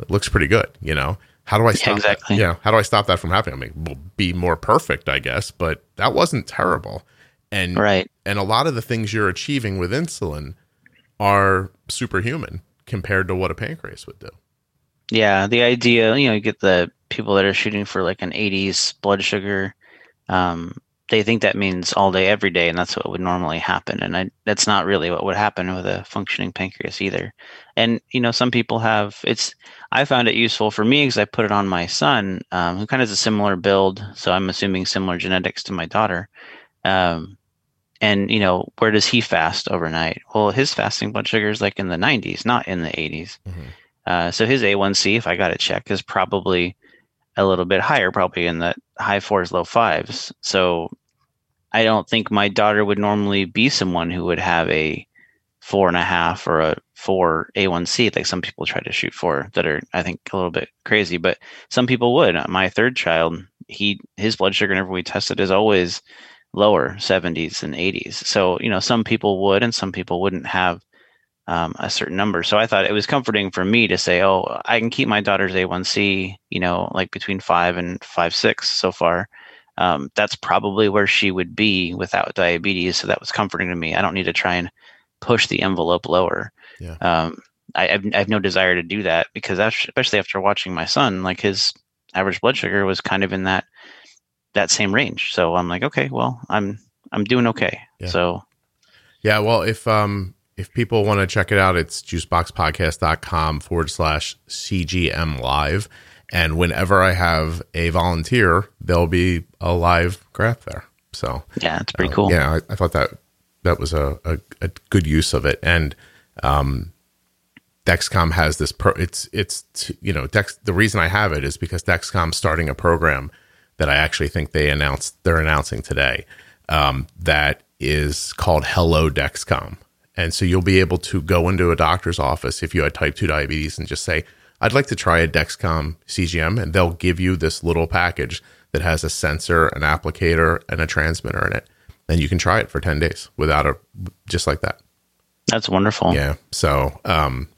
It looks pretty good, you know? How do I stop exactly. that? Yeah, how do I stop that from happening? I mean, we'll be more perfect, I guess, but that wasn't terrible. And right. and a lot of the things you're achieving with insulin are superhuman compared to what a pancreas would do. Yeah, the idea, you know, you get the people that are shooting for like an 80s blood sugar. Um, they think that means all day, every day, and that's what would normally happen. And I, that's not really what would happen with a functioning pancreas either. And you know, some people have it's. I found it useful for me because I put it on my son, um, who kind of has a similar build. So I'm assuming similar genetics to my daughter. Um, and you know, where does he fast overnight? Well, his fasting blood sugar is like in the 90s, not in the 80s. Mm-hmm. Uh, so his A1C, if I got it checked, is probably a little bit higher, probably in the high fours, low fives. So I don't think my daughter would normally be someone who would have a four and a half or a four A1C, like some people try to shoot for that are, I think, a little bit crazy, but some people would. My third child, he his blood sugar whenever we tested is always lower 70s and 80s. So, you know, some people would and some people wouldn't have um, a certain number. So I thought it was comforting for me to say, oh, I can keep my daughter's A1C, you know, like between five and five, six so far. Um, that's probably where she would be without diabetes. So that was comforting to me. I don't need to try and push the envelope lower. Yeah. Um, I, have, I have no desire to do that because especially after watching my son, like his average blood sugar was kind of in that that same range. So I'm like, okay, well, I'm I'm doing okay. Yeah. So yeah, well, if um if people want to check it out, it's juiceboxpodcast.com forward slash CGM live. And whenever I have a volunteer, there'll be a live graph there. So yeah, it's pretty uh, cool. Yeah, I, I, thought that that was a, a, a, good use of it. And um, Dexcom has this pro. It's it's you know Dex. The reason I have it is because Dexcom's starting a program that I actually think they announced they're announcing today. Um, that is called Hello Dexcom and so you'll be able to go into a doctor's office if you had type 2 diabetes and just say, I'd like to try a Dexcom CGM. And they'll give you this little package that has a sensor, an applicator, and a transmitter in it. And you can try it for 10 days without a, just like that. That's wonderful. Yeah. So, um,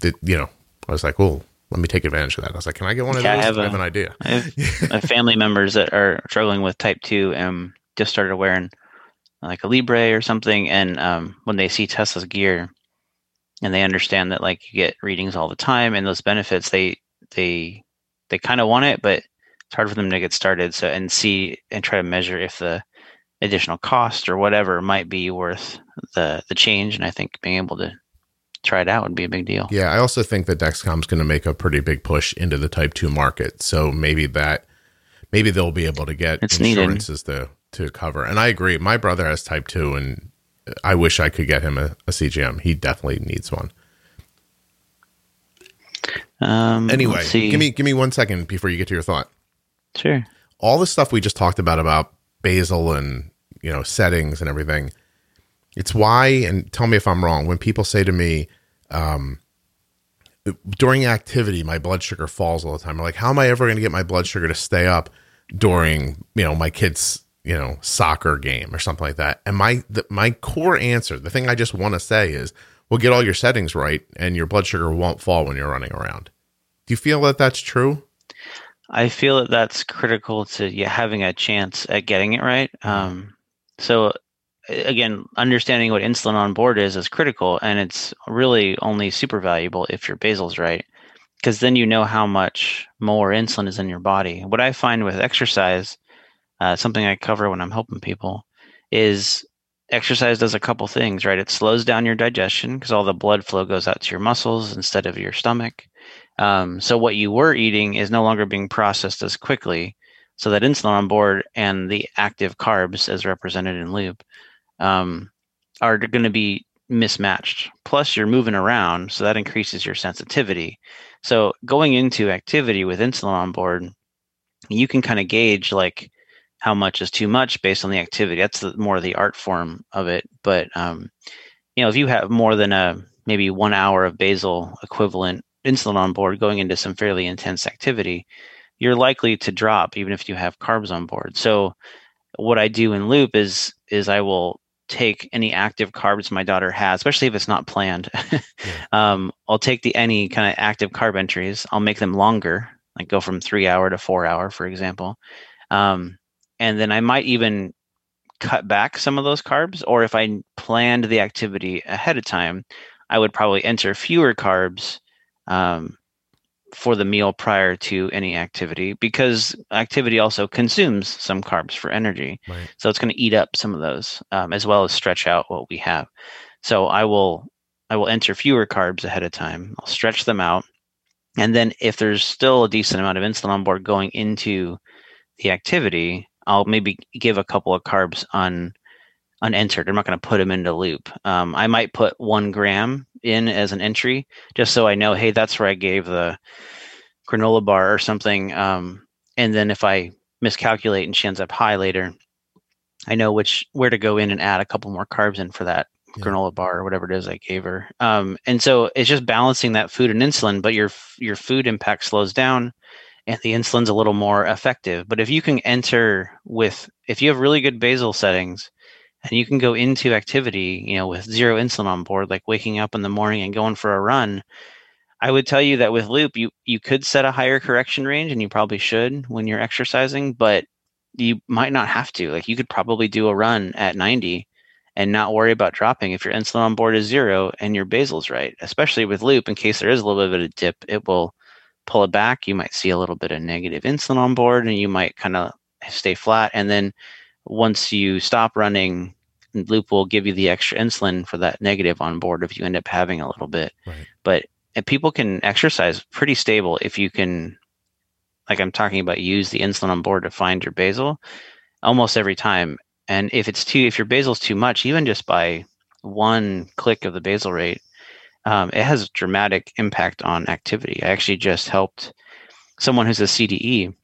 the, you know, I was like, well, let me take advantage of that. I was like, can I get one of yeah, those? I have, a, I have an idea. I have family members that are struggling with type 2 and just started wearing like a Libre or something, and um, when they see Tesla's gear, and they understand that like you get readings all the time and those benefits, they they they kind of want it, but it's hard for them to get started. So and see and try to measure if the additional cost or whatever might be worth the the change. And I think being able to try it out would be a big deal. Yeah, I also think that Dexcom's going to make a pretty big push into the Type Two market. So maybe that maybe they'll be able to get it's insurances needed. to to cover. And I agree. My brother has type two, and I wish I could get him a, a CGM. He definitely needs one. Um, anyway, give me give me one second before you get to your thought. Sure. All the stuff we just talked about about basal and you know settings and everything. It's why, and tell me if I'm wrong. When people say to me, um, during activity, my blood sugar falls all the time. I'm like, how am I ever going to get my blood sugar to stay up during you know my kids you know soccer game or something like that and my the, my core answer the thing i just want to say is well get all your settings right and your blood sugar won't fall when you're running around do you feel that that's true i feel that that's critical to yeah, having a chance at getting it right um, so again understanding what insulin on board is is critical and it's really only super valuable if your basal's right because then you know how much more insulin is in your body what i find with exercise uh, something I cover when I'm helping people is exercise does a couple things, right? It slows down your digestion because all the blood flow goes out to your muscles instead of your stomach. Um, so what you were eating is no longer being processed as quickly. So that insulin on board and the active carbs, as represented in Loop, um, are going to be mismatched. Plus, you're moving around, so that increases your sensitivity. So going into activity with insulin on board, you can kind of gauge like how much is too much based on the activity. That's the, more the art form of it. But um, you know, if you have more than a maybe one hour of basal equivalent insulin on board going into some fairly intense activity, you're likely to drop even if you have carbs on board. So what I do in loop is is I will take any active carbs my daughter has, especially if it's not planned. yeah. *laughs* um, I'll take the any kind of active carb entries. I'll make them longer like go from three hour to four hour, for example. Um, and then I might even cut back some of those carbs, or if I planned the activity ahead of time, I would probably enter fewer carbs um, for the meal prior to any activity because activity also consumes some carbs for energy. Right. So it's going to eat up some of those um, as well as stretch out what we have. So I will I will enter fewer carbs ahead of time. I'll stretch them out. And then if there's still a decent amount of insulin on board going into the activity, I'll maybe give a couple of carbs on unentered. I'm not going to put them into loop. Um, I might put one gram in as an entry just so I know, hey, that's where I gave the granola bar or something. Um, and then if I miscalculate and she ends up high later, I know which where to go in and add a couple more carbs in for that yeah. granola bar or whatever it is I gave her. Um, and so it's just balancing that food and insulin, but your your food impact slows down and the insulin's a little more effective. But if you can enter with if you have really good basal settings and you can go into activity, you know, with zero insulin on board, like waking up in the morning and going for a run, I would tell you that with loop, you you could set a higher correction range, and you probably should when you're exercising, but you might not have to. Like you could probably do a run at 90 and not worry about dropping if your insulin on board is zero and your basal's right. Especially with loop, in case there is a little bit of a dip, it will pull it back. You might see a little bit of negative insulin on board, and you might kind of stay flat, and then once you stop running, Loop will give you the extra insulin for that negative on board if you end up having a little bit. Right. But people can exercise pretty stable if you can, like I'm talking about, use the insulin on board to find your basal almost every time. And if it's too, if your basal's too much, even just by one click of the basal rate, um, it has a dramatic impact on activity. I actually just helped someone who's a CDE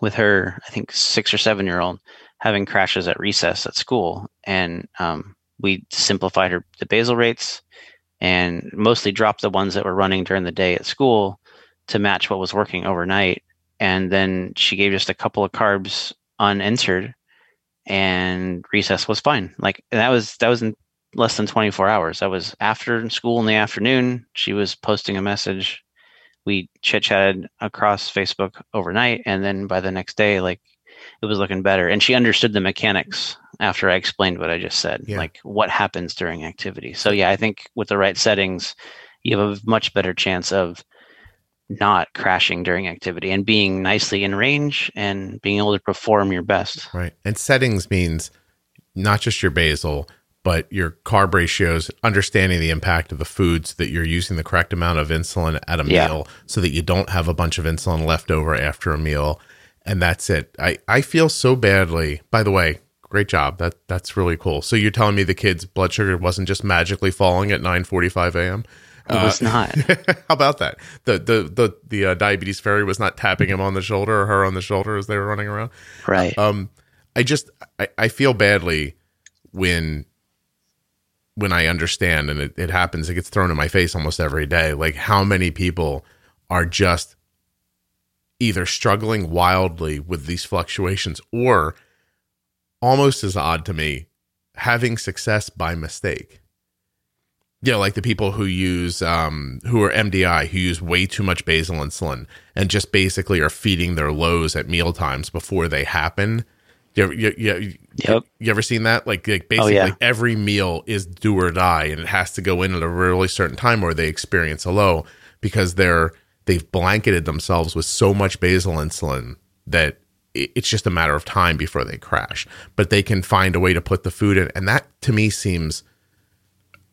with her, I think six or seven year old having crashes at recess at school, and um, we simplified her the basal rates and mostly dropped the ones that were running during the day at school to match what was working overnight. And then she gave just a couple of carbs unentered, and recess was fine. Like that was that was in less than 24 hours. That was after school in the afternoon. She was posting a message. We chit chatted across Facebook overnight, and then by the next day, like it was looking better. And she understood the mechanics after I explained what I just said, yeah. like what happens during activity. So yeah, I think with the right settings, you have a much better chance of not crashing during activity and being nicely in range and being able to perform your best. Right. And settings means not just your basal, but your carb ratios, understanding the impact of the foods that you're using the correct amount of insulin at a yeah. meal so that you don't have a bunch of insulin left over after a meal and that's it. I I feel so badly. By the way, great job. That that's really cool. So you're telling me the kid's blood sugar wasn't just magically falling at 9:45 a.m. It was uh, not. *laughs* how about that? The the the the uh, diabetes fairy was not tapping him on the shoulder or her on the shoulder as they were running around. Right. Um, I just I, I feel badly when when I understand and it, it happens. It gets thrown in my face almost every day. Like how many people are just either struggling wildly with these fluctuations or almost as odd to me, having success by mistake. Yeah, like the people who use um, who are MDI who use way too much basal insulin and just basically are feeding their lows at meal times before they happen. You ever, you, you, yep. you ever seen that? Like, like basically oh, yeah. every meal is do or die, and it has to go in at a really certain time or they experience a low because they're they've blanketed themselves with so much basal insulin that it's just a matter of time before they crash. But they can find a way to put the food in. And that to me seems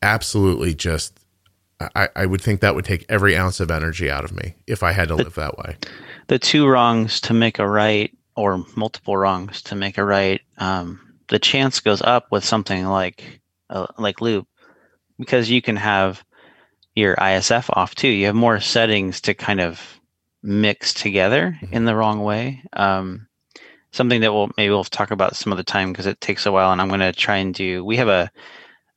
absolutely just, I, I would think that would take every ounce of energy out of me if I had to the, live that way. The two wrongs to make a right, or multiple wrongs to make a right, um, the chance goes up with something like uh, like loop because you can have your ISF off too. You have more settings to kind of mix together mm-hmm. in the wrong way. Um, something that we'll maybe we'll talk about some other time because it takes a while, and I'm going to try and do. We have a,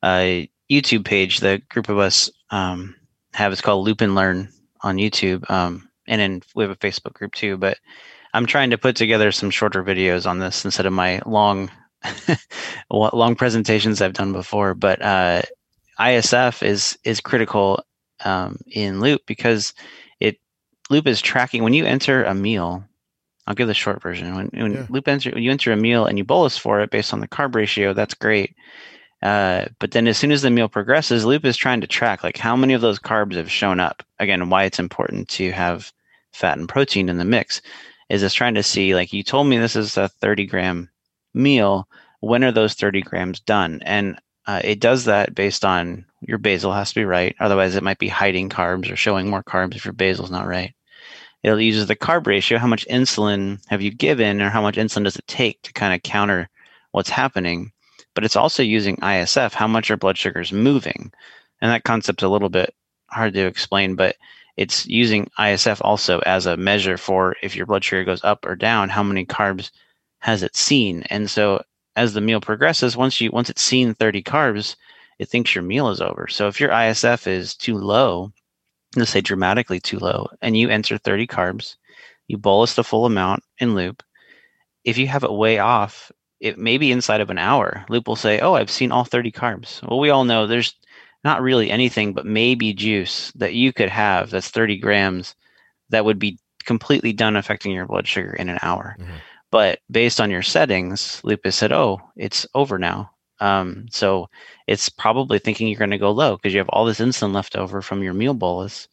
a YouTube page. The group of us um, have it's called Loop and Learn on YouTube, um, and then we have a Facebook group too. But I'm trying to put together some shorter videos on this instead of my long, *laughs* long presentations I've done before. But uh, ISF is is critical um, in Loop because it Loop is tracking when you enter a meal. I'll give the short version. When, when Yeah. Loop enter, when you enter a meal and you bolus for it based on the carb ratio, that's great. Uh, but then as soon as the meal progresses, Loop is trying to track like how many of those carbs have shown up. Again, why it's important to have fat and protein in the mix is it's trying to see like you told me this is a 30 gram meal. When are those 30 grams done? And uh, it does that based on your basal has to be right. Otherwise, it might be hiding carbs or showing more carbs if your basal's not right. It uses the carb ratio. How much insulin have you given, or how much insulin does it take to kind of counter what's happening? But it's also using ISF. How much your blood sugar is moving, and that concept's a little bit hard to explain, but it's using ISF also as a measure for if your blood sugar goes up or down, how many carbs has it seen? And so as the meal progresses, once you once it's seen 30 carbs, it thinks your meal is over. So if your ISF is too low, let's say dramatically too low, and you enter 30 carbs, you bolus the full amount in loop. If you have it way off, it may be inside of an hour. Loop will say, Oh, I've seen all 30 carbs. Well, we all know there's not really anything but maybe juice that you could have that's 30 grams that would be completely done affecting your blood sugar in an hour. Mhm. But based on your settings, Loop's said, "Oh, it's over now." Um, so it's probably thinking you're going to go low because you have all this insulin left over from your meal bolus,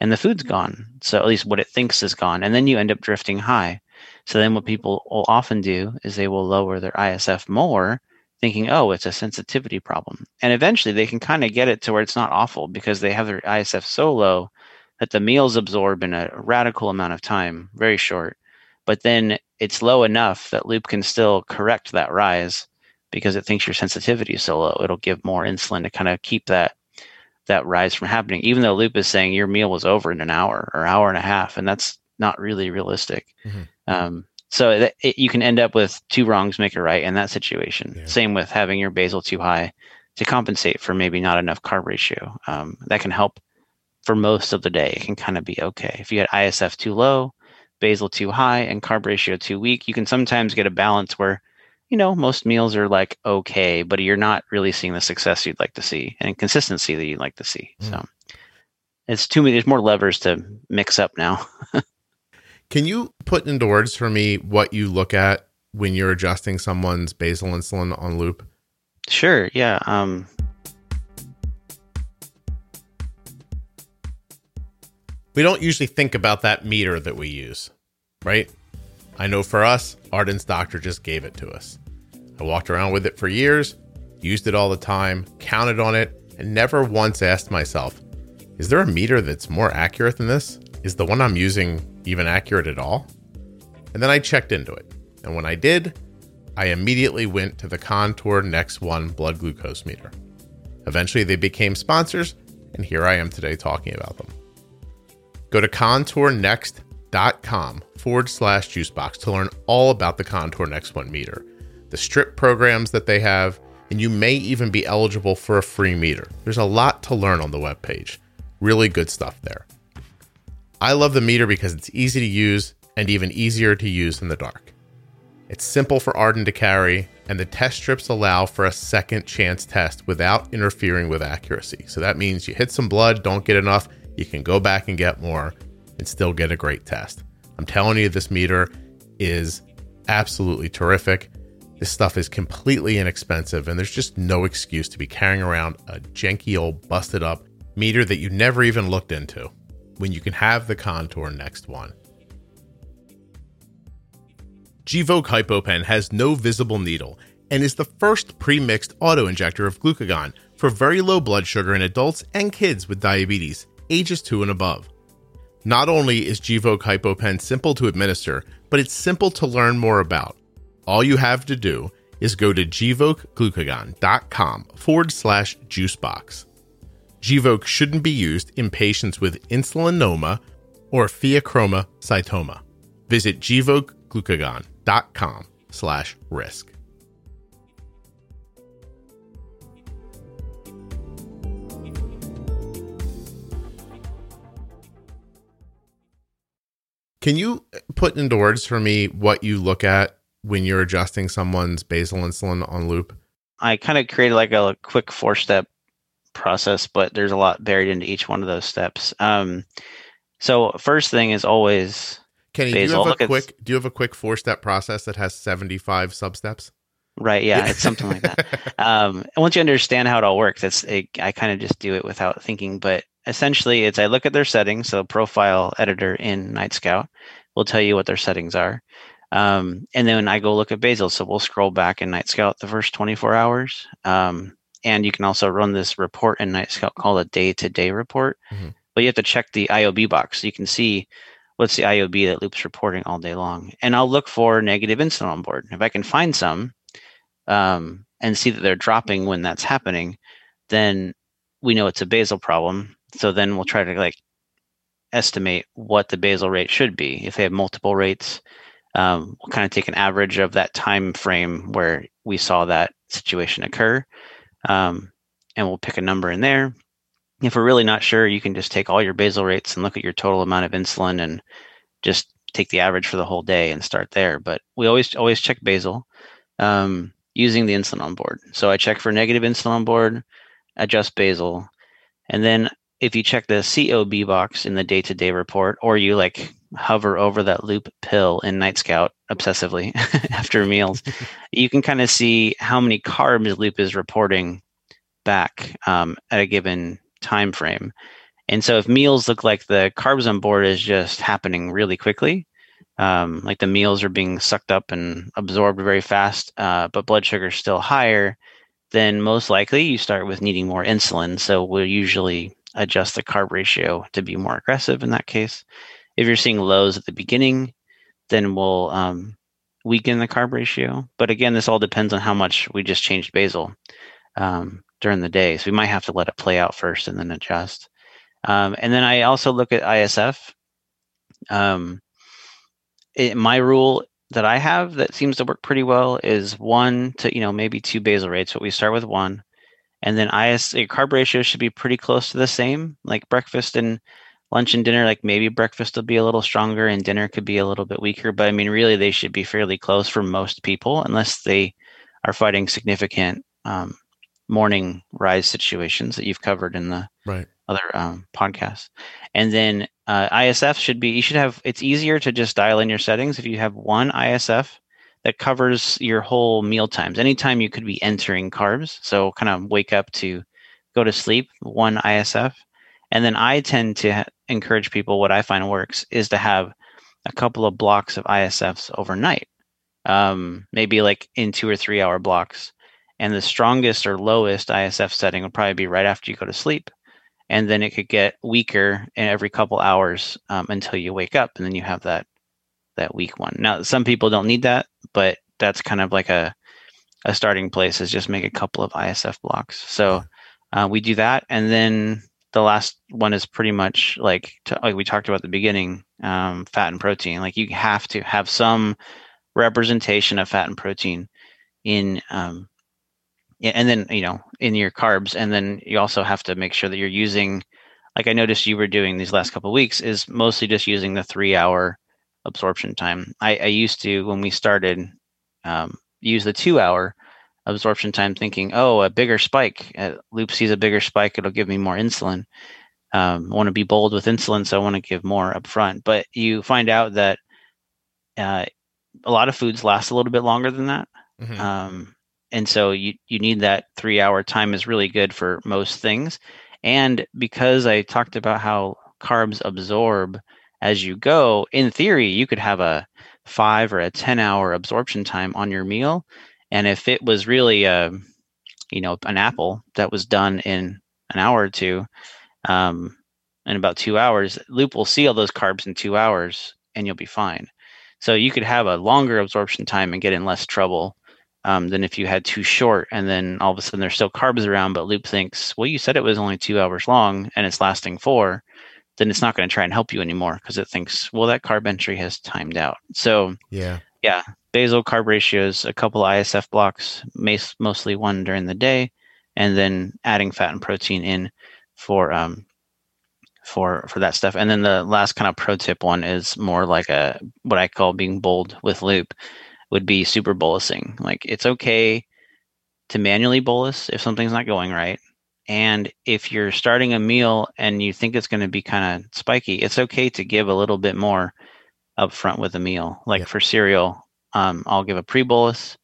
and the food's gone. So at least what it thinks is gone, and then you end up drifting high. So then what people will often do is they will lower their ISF more, thinking, "Oh, it's a sensitivity problem," and eventually they can kind of get it to where it's not awful because they have their ISF so low that the meals absorb in a radical amount of time, very short. But then it's low enough that Loop can still correct that rise because it thinks your sensitivity is so low. It'll give more insulin to kind of keep that that rise from happening. Even though Loop is saying your meal was over in an hour or hour and a half, and that's not really realistic. Mhm. Um, so that it, you can end up with two wrongs make a right in that situation. Yeah. Same with having your basal too high to compensate for maybe not enough carb ratio. Um, that can help for most of the day. It can kind of be okay. If you had ISF too low, basal too high, and carb ratio too weak, you can sometimes get a balance where, you know, most meals are like okay, but you're not really seeing the success you'd like to see and consistency that you'd like to see. Mm. So it's too many. There's more levers to mix up now. *laughs* Can you put into words for me what you look at when you're adjusting someone's basal insulin on loop? Sure. Yeah. Um, We don't usually think about that meter that we use, right? I know for us, Arden's doctor just gave it to us. I walked around with it for years, used it all the time, counted on it, and never once asked myself, is there a meter that's more accurate than this? Is the one I'm using even accurate at all? And then I checked into it. And when I did, I immediately went to the Contour Next One blood glucose meter. Eventually, they became sponsors, and here I am today talking about them. Go to contournext.com forward slash juicebox to learn all about the Contour Next One meter, the strip programs that they have, and you may even be eligible for a free meter. There's a lot to learn on the webpage. Really good stuff there. I love the meter because it's easy to use and even easier to use in the dark. It's simple for Arden to carry, and the test strips allow for a second chance test without interfering with accuracy. So that means you hit some blood, don't get enough, you can go back and get more and still get a great test. I'm telling you, this meter is absolutely terrific. This stuff is completely inexpensive, and there's just no excuse to be carrying around a janky old busted up meter that you never even looked into when you can have the Contour Next One. Gvoke HypoPen has no visible needle and is the first pre-mixed auto-injector of glucagon for very low blood sugar in adults and kids with diabetes, ages 2 and above. Not only is Gvoke HypoPen simple to administer, but it's simple to learn more about. All you have to do is go to gvokeglucagon.com forward slash juicebox. Gvoke shouldn't be used in patients with insulinoma or pheochromocytoma. Visit gvokeglucagon.com slash risk. Can you put into words for me what you look at when you're adjusting someone's basal insulin on loop? I kind of created like a quick four step process, but there's a lot buried into each one of those steps. Um, So first thing is always Kenny, do you have a look, quick do you have a quick four step process that has seventy five sub steps? right. Yeah, it's something like that. *laughs* Um, and once you understand how it all works, it's it, I kind of just do it without thinking. But essentially, it's I look at their settings. So profile editor in Nightscout will tell you what their settings are. Um, and then I go look at basal. So we'll scroll back in Nightscout the first 24 hours. Um, and you can also run this report in Nightscout called a day to day report. Mhm. But you have to check the IOB box so you can see what's the IOB that Loop's reporting all day long. And I'll look for negative insulin on board. If I can find some um, and see that they're dropping when that's happening, then we know it's a basal problem. So then we'll try to like estimate what the basal rate should be. If they have multiple rates, um, we'll kind of take an average of that time frame where we saw that situation occur, um, and we'll pick a number in there. If we're really not sure, you can just take all your basal rates and look at your total amount of insulin and just take the average for the whole day and start there. But we always always check basal um, using the insulin on board. So I check for negative insulin on board, adjust basal, and then if you check the COB box in the day to day report, or you like hover over that loop pill in Nightscout obsessively *laughs* after meals, *laughs* you can kind of see how many carbs Loop is reporting back um, at a given time frame. And so if meals look like the carbs on board is just happening really quickly, um, like the meals are being sucked up and absorbed very fast, uh, but blood sugar is still higher, then most likely you start with needing more insulin. So we'll usually adjust the carb ratio to be more aggressive in that case. If you're seeing lows at the beginning, then we'll um, weaken the carb ratio. But again, this all depends on how much we just changed basal um, during the day. So we might have to let it play out first and then adjust. Um, and then I also look at ISF. Um, it, my rule that I have that seems to work pretty well is one to you know maybe two basal rates, but we start with one, and then IS your carb ratio should be pretty close to the same. Like breakfast and lunch and dinner, like maybe breakfast will be a little stronger and dinner could be a little bit weaker, but I mean really they should be fairly close for most people unless they are fighting significant um, morning rise situations that you've covered in the Right. other um, podcasts. And then uh, ISF should be, you should have, it's easier to just dial in your settings if you have one ISF that covers your whole meal times. Anytime you could be entering carbs. So kind of wake up to go to sleep, one ISF. And then I tend to ha- encourage people, what I find works is to have a couple of blocks of ISFs overnight, um, maybe like in two or three hour blocks. And the strongest or lowest ISF setting would probably be right after you go to sleep. And then it could get weaker every couple hours um, until you wake up and then you have that that weak one. Now some people don't need that but that's kind of like a a starting place is just make a couple of isf blocks. So uh, we do that and then the last one is pretty much like like we talked about at the beginning um, fat and protein. Like you have to have some representation of fat and protein in um, and then you know in your carbs. And then you also have to make sure that you're using like i noticed you were doing these last couple weeks is mostly just using the three hour absorption time. I, I used to when we started um, use the two hour absorption time thinking oh a bigger spike. Uh, loop sees a bigger spike it'll give me more insulin. Um, i want to be bold with insulin so i want to give more up front but you find out that uh, a lot of foods last a little bit longer than that. Mhm. um, and so you you need that three hour time is really good for most things. And because i talked about how carbs absorb as you go in theory you could have a five or a ten hour absorption time on your meal and if it was really a you know an apple that was done in an hour or two um, in about two hours loop will see all those carbs in two hours and you'll be fine so you could have a longer absorption time and get in less trouble um, than if you had too short and then all of a sudden there's still carbs around, but Loop thinks, well, you said it was only two hours long and it's lasting four, then it's not going to try and help you anymore because it thinks, well, that carb entry has timed out. So yeah, Yeah. Basal carb ratios, a couple ISF blocks, mostly one during the day, and then adding fat and protein in for um, for for that stuff. And then the last kind of pro tip one is more like a what I call being bold with loop would be super bolusing. Like it's okay to manually bolus if something's not going right. And if you're starting a meal and you think it's going to be kind of spiky, it's okay to give a little bit more up front with a meal. Like yeah. for cereal, um, I'll give a pre bolus,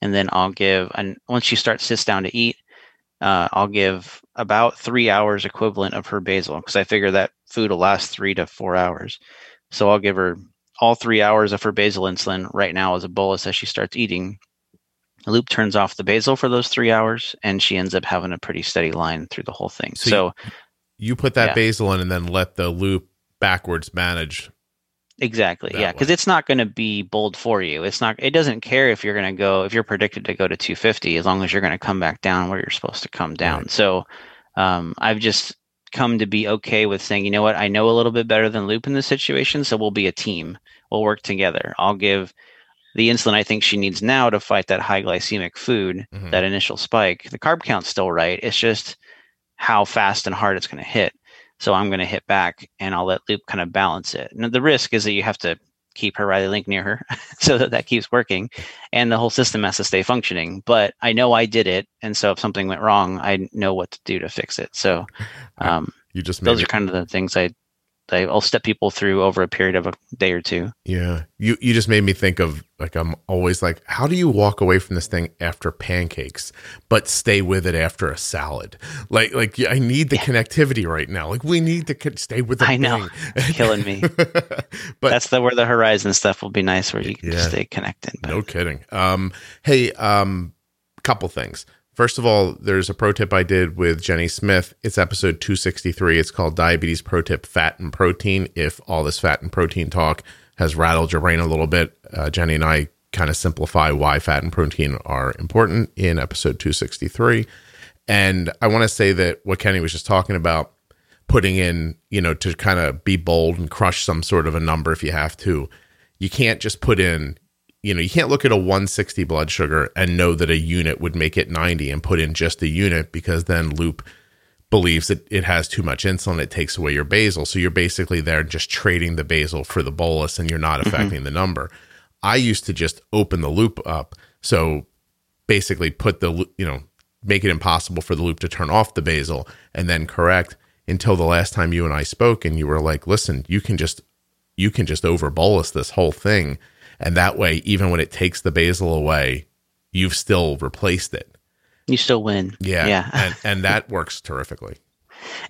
and then I'll give. And once she starts sits down to eat, uh, I'll give about three hours equivalent of her basal because I figure that food will last three to four hours. So I'll give her all three hours of her basal insulin right now as a bolus as she starts eating. Loop turns off the basal for those three hours, and she ends up having a pretty steady line through the whole thing. So, so you, put that yeah. basal in, and then let the loop backwards manage. Exactly. Yeah, because it's not going to be bold for you. It's not. It doesn't care if you're going to go if you're predicted to go to 250 as long as you're going to come back down where you're supposed to come down. Right. So, um, I've just come to be okay with saying, you know what, I know a little bit better than Loop in this situation, so we'll be a team. We'll work together. I'll give the insulin I think she needs now to fight that high glycemic food, mm-hmm. that initial spike. The carb count's still right. It's just how fast and hard it's going to hit. So I'm going to hit back and I'll let Loop kind of balance it. And the risk is that you have to keep her RileyLink near her *laughs* so that that keeps working and the whole system has to stay functioning. But I know I did it. And so if something went wrong, I know what to do to fix it. So *laughs* um, you just those are kind of the things I I'll step people through over a period of a day or two. Yeah, you you just made me think of like I'm always like, how do you walk away from this thing after pancakes, but stay with it after a salad? Like like I need the yeah. connectivity right now. Like we need to stay with the. I know, killing me. *laughs* but that's the where the horizon stuff will be nice, where you can yeah, stay connected. But. No kidding. Um, hey, um, couple things. First of all, there's a pro tip I did with Jenny Smith. It's episode 263. It's called Diabetes Pro Tip Fat and Protein. If all this fat and protein talk has rattled your brain a little bit, uh, Jenny and I kind of simplify why fat and protein are important in episode 263. And I want to say that what Kenny was just talking about, putting in, you know, to kind of be bold and crush some sort of a number if you have to, you can't just put in, you know, you can't look at a 160 blood sugar and know that a unit would make it 90 and put in just a unit because then Loop believes that it has too much insulin. It takes away your basal. So you're basically there just trading the basal for the bolus and you're not mm-hmm. affecting mm-hmm. the number. I used to just open the loop up. So basically put the, you know, make it impossible for the loop to turn off the basal and then correct until the last time you and I spoke and you were like, listen, you can just, you can just over bolus this whole thing and that way, even when it takes the basal away, you've still replaced it. You still win. Yeah. Yeah. *laughs* and, and that works terrifically.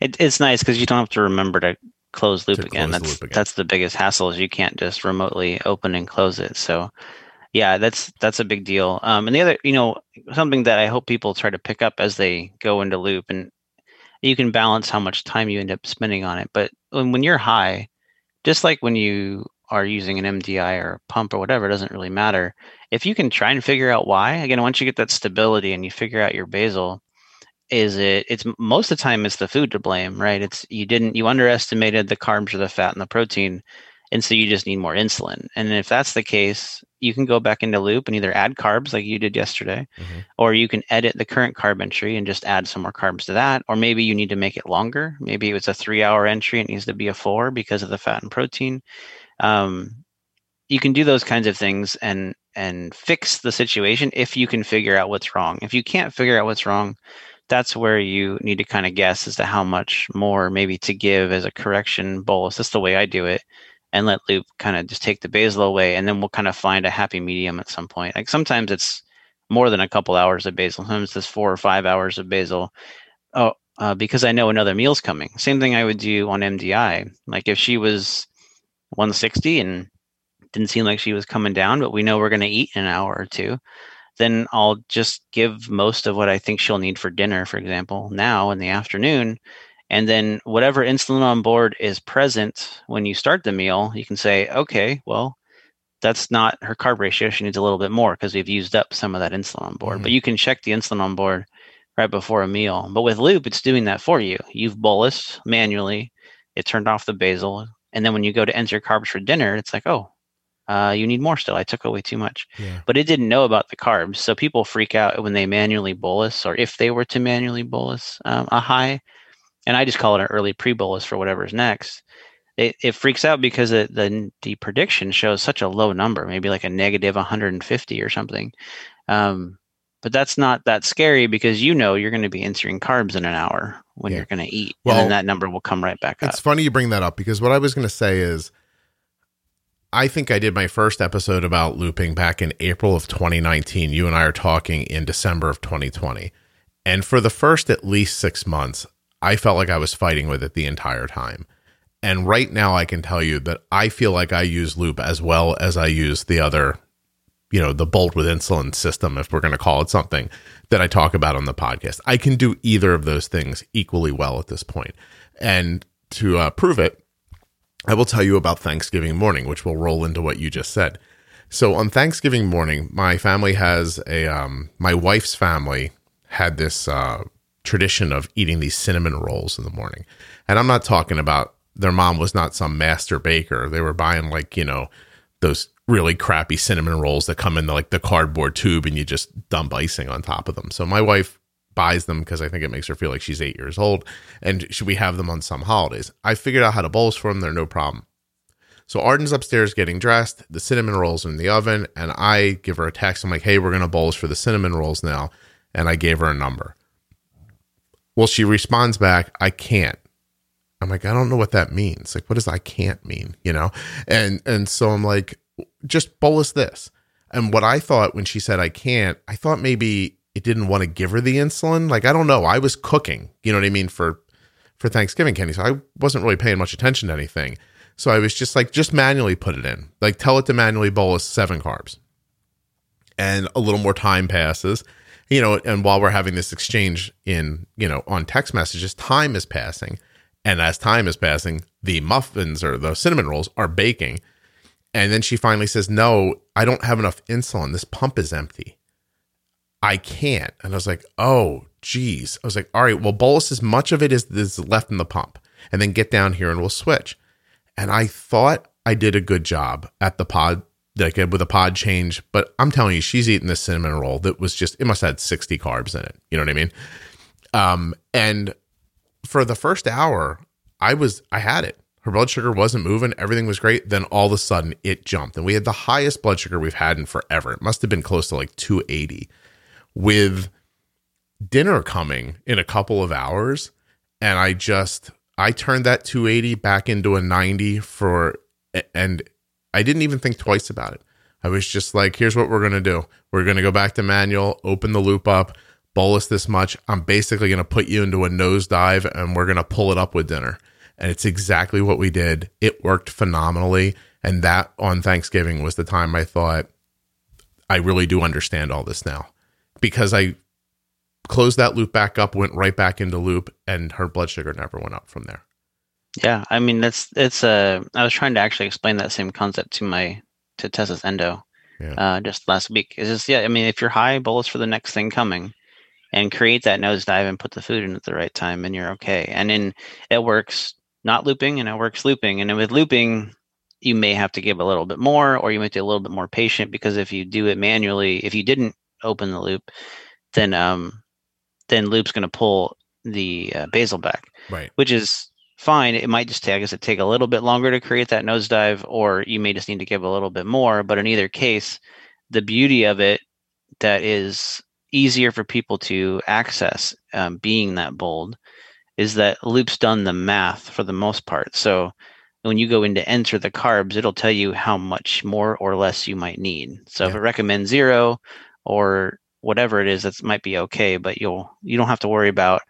It, it's nice because you don't have to remember to close loop, to again. Close that's loop again. that's the biggest hassle is you can't just remotely open and close it. So yeah, that's that's a big deal. Um, and the other, you know, something that I hope people try to pick up as they go into loop, and you can balance how much time you end up spending on it. But when, when you're high, just like when you are using an MDI or a pump or whatever, it doesn't really matter. If you can try and figure out why, again, once you get that stability and you figure out your basal, is it it's most of the time it's the food to blame, right? It's you didn't you underestimated the carbs or the fat and the protein, and so you just need more insulin. And if that's the case, you can go back into loop and either add carbs like you did yesterday, mm-hmm. or you can edit the current carb entry and just add some more carbs to that. Or maybe you need to make it longer. Maybe it was a three hour entry, it needs to be a four because of the fat and protein um, you can do those kinds of things and and fix the situation if you can figure out what's wrong. If you can't figure out what's wrong, that's where you need to kind of guess as to how much more maybe to give as a correction bolus. That's the way I do it. And let loop kind of just take the basal away and then we'll kind of find a happy medium at some point. Like sometimes it's more than a couple hours of basal. Sometimes it's four or five hours of basal. Oh, uh, because I know another meal's coming. Same thing I would do on MDI. Like if she was 160 and didn't seem like she was coming down, but we know we're going to eat in an hour or two, then I'll just give most of what I think she'll need for dinner, for example, now in the afternoon. And then whatever insulin on board is present when you start the meal, you can say, okay, well, that's not her carb ratio. She needs a little bit more because we've used up some of that insulin on board. Mm-hmm. But you can check the insulin on board right before a meal. But with Loop, it's doing that for you. You've bolused manually. It turned off the basal. And then when you go to enter carbs for dinner, it's like, oh, uh, you need more still. I took away too much. Yeah. But it didn't know about the carbs. So people freak out when they manually bolus or if they were to manually bolus um, a high. And I just call it an early pre bolus for whatever's next. It, it freaks out because it, the, the prediction shows such a low number, maybe like a negative 150 or something. Um, But that's not that scary because you know you're going to be inserting carbs in an hour when Yeah. you're going to eat, Well, and then that number will come right back up. It's funny you bring that up because what I was going to say is I think I did my first episode about looping back in April of 2019. You and I are talking in December of 2020. And for the first at least six months, I felt like I was fighting with it the entire time. And right now, I can tell you that I feel like I use loop as well as I use the other, you know, the bold with insulin system, if we're going to call it something that I talk about on the podcast. I can do either of those things equally well at this point. And to uh, prove it, I will tell you about Thanksgiving morning, which will roll into what you just said. So on Thanksgiving morning, my family has a, um, my wife's family had this uh, tradition of eating these cinnamon rolls in the morning. And I'm not talking about their mom was not some master baker. They were buying like, you know, those really crappy cinnamon rolls that come in the, like the cardboard tube and you just dump icing on top of them. So my wife buys them because I think it makes her feel like she's eight years old. And should we have them on some holidays? I figured out how to bolus for them. They're no problem. So Arden's upstairs getting dressed. The cinnamon rolls in the oven, and I give her a text. I'm like, "Hey, we're gonna bolus for the cinnamon rolls now," and I gave her a number. Well, she responds back, "I can't." I'm like, "I don't know what that means. Like, what does I can't mean?" You know? And and so I'm like, "Just bolus this." And what I thought when she said I can't, I thought maybe it didn't want to give her the insulin. Like, I don't know. I was cooking, you know what I mean, for for Thanksgiving candy. So I wasn't really paying much attention to anything. So I was just like, just manually put it in. Like tell it to manually bolus seven carbs. And a little more time passes, you know, and while we're having this exchange in, you know, on text messages, time is passing. And as time is passing, the muffins or the cinnamon rolls are baking. And then she finally says, No, I don't have enough insulin. This pump is empty. I can't. And I was like, Oh, geez. I was like, All right, well, bolus as much of it as is left in the pump. And then get down here and we'll switch. And I thought I did a good job at the pod, like uh, with a pod change. But I'm telling you, she's eating this cinnamon roll that was just, it must have had 60 carbs in it. You know what I mean? Um, and for the first hour, I was, I had it. Her blood sugar wasn't moving. Everything was great. Then all of a sudden it jumped and we had the highest blood sugar we've had in forever. It must have been close to like 280 with dinner coming in a couple of hours. And I just, I turned that 280 back into a 90 for, and I didn't even think twice about it. I was just like, here's what we're going to do. We're going to go back to manual, open the loop up, bolus this much. I'm basically going to put you into a nosedive and we're going to pull it up with dinner. And it's exactly what we did. It worked phenomenally. And that on Thanksgiving was the time I thought, I really do understand all this now because I closed that loop back up, went right back into loop, and her blood sugar never went up from there. Yeah, I mean that's it's uh I was trying to actually explain that same concept to my to Tessa's endo Yeah. uh just last week. It's just yeah, I mean if you're high, bolus for the next thing coming and create that nosedive and put the food in at the right time and you're okay. And then it works not looping and it works looping. And then with looping, you may have to give a little bit more or you might be a little bit more patient because if you do it manually, if you didn't open the loop, then um then loop's going to pull the uh, basal back Right. which is fine. It might just take, us it take a little bit longer to create that nosedive, or you may just need to give a little bit more. But in either case, the beauty of it that is easier for people to access, um, being that bold, is that Loop's done the math for the most part. So when you go in to enter the carbs, it'll tell you how much more or less you might need. So if it recommends zero or whatever it is, that might be okay. But you'll you don't have to worry about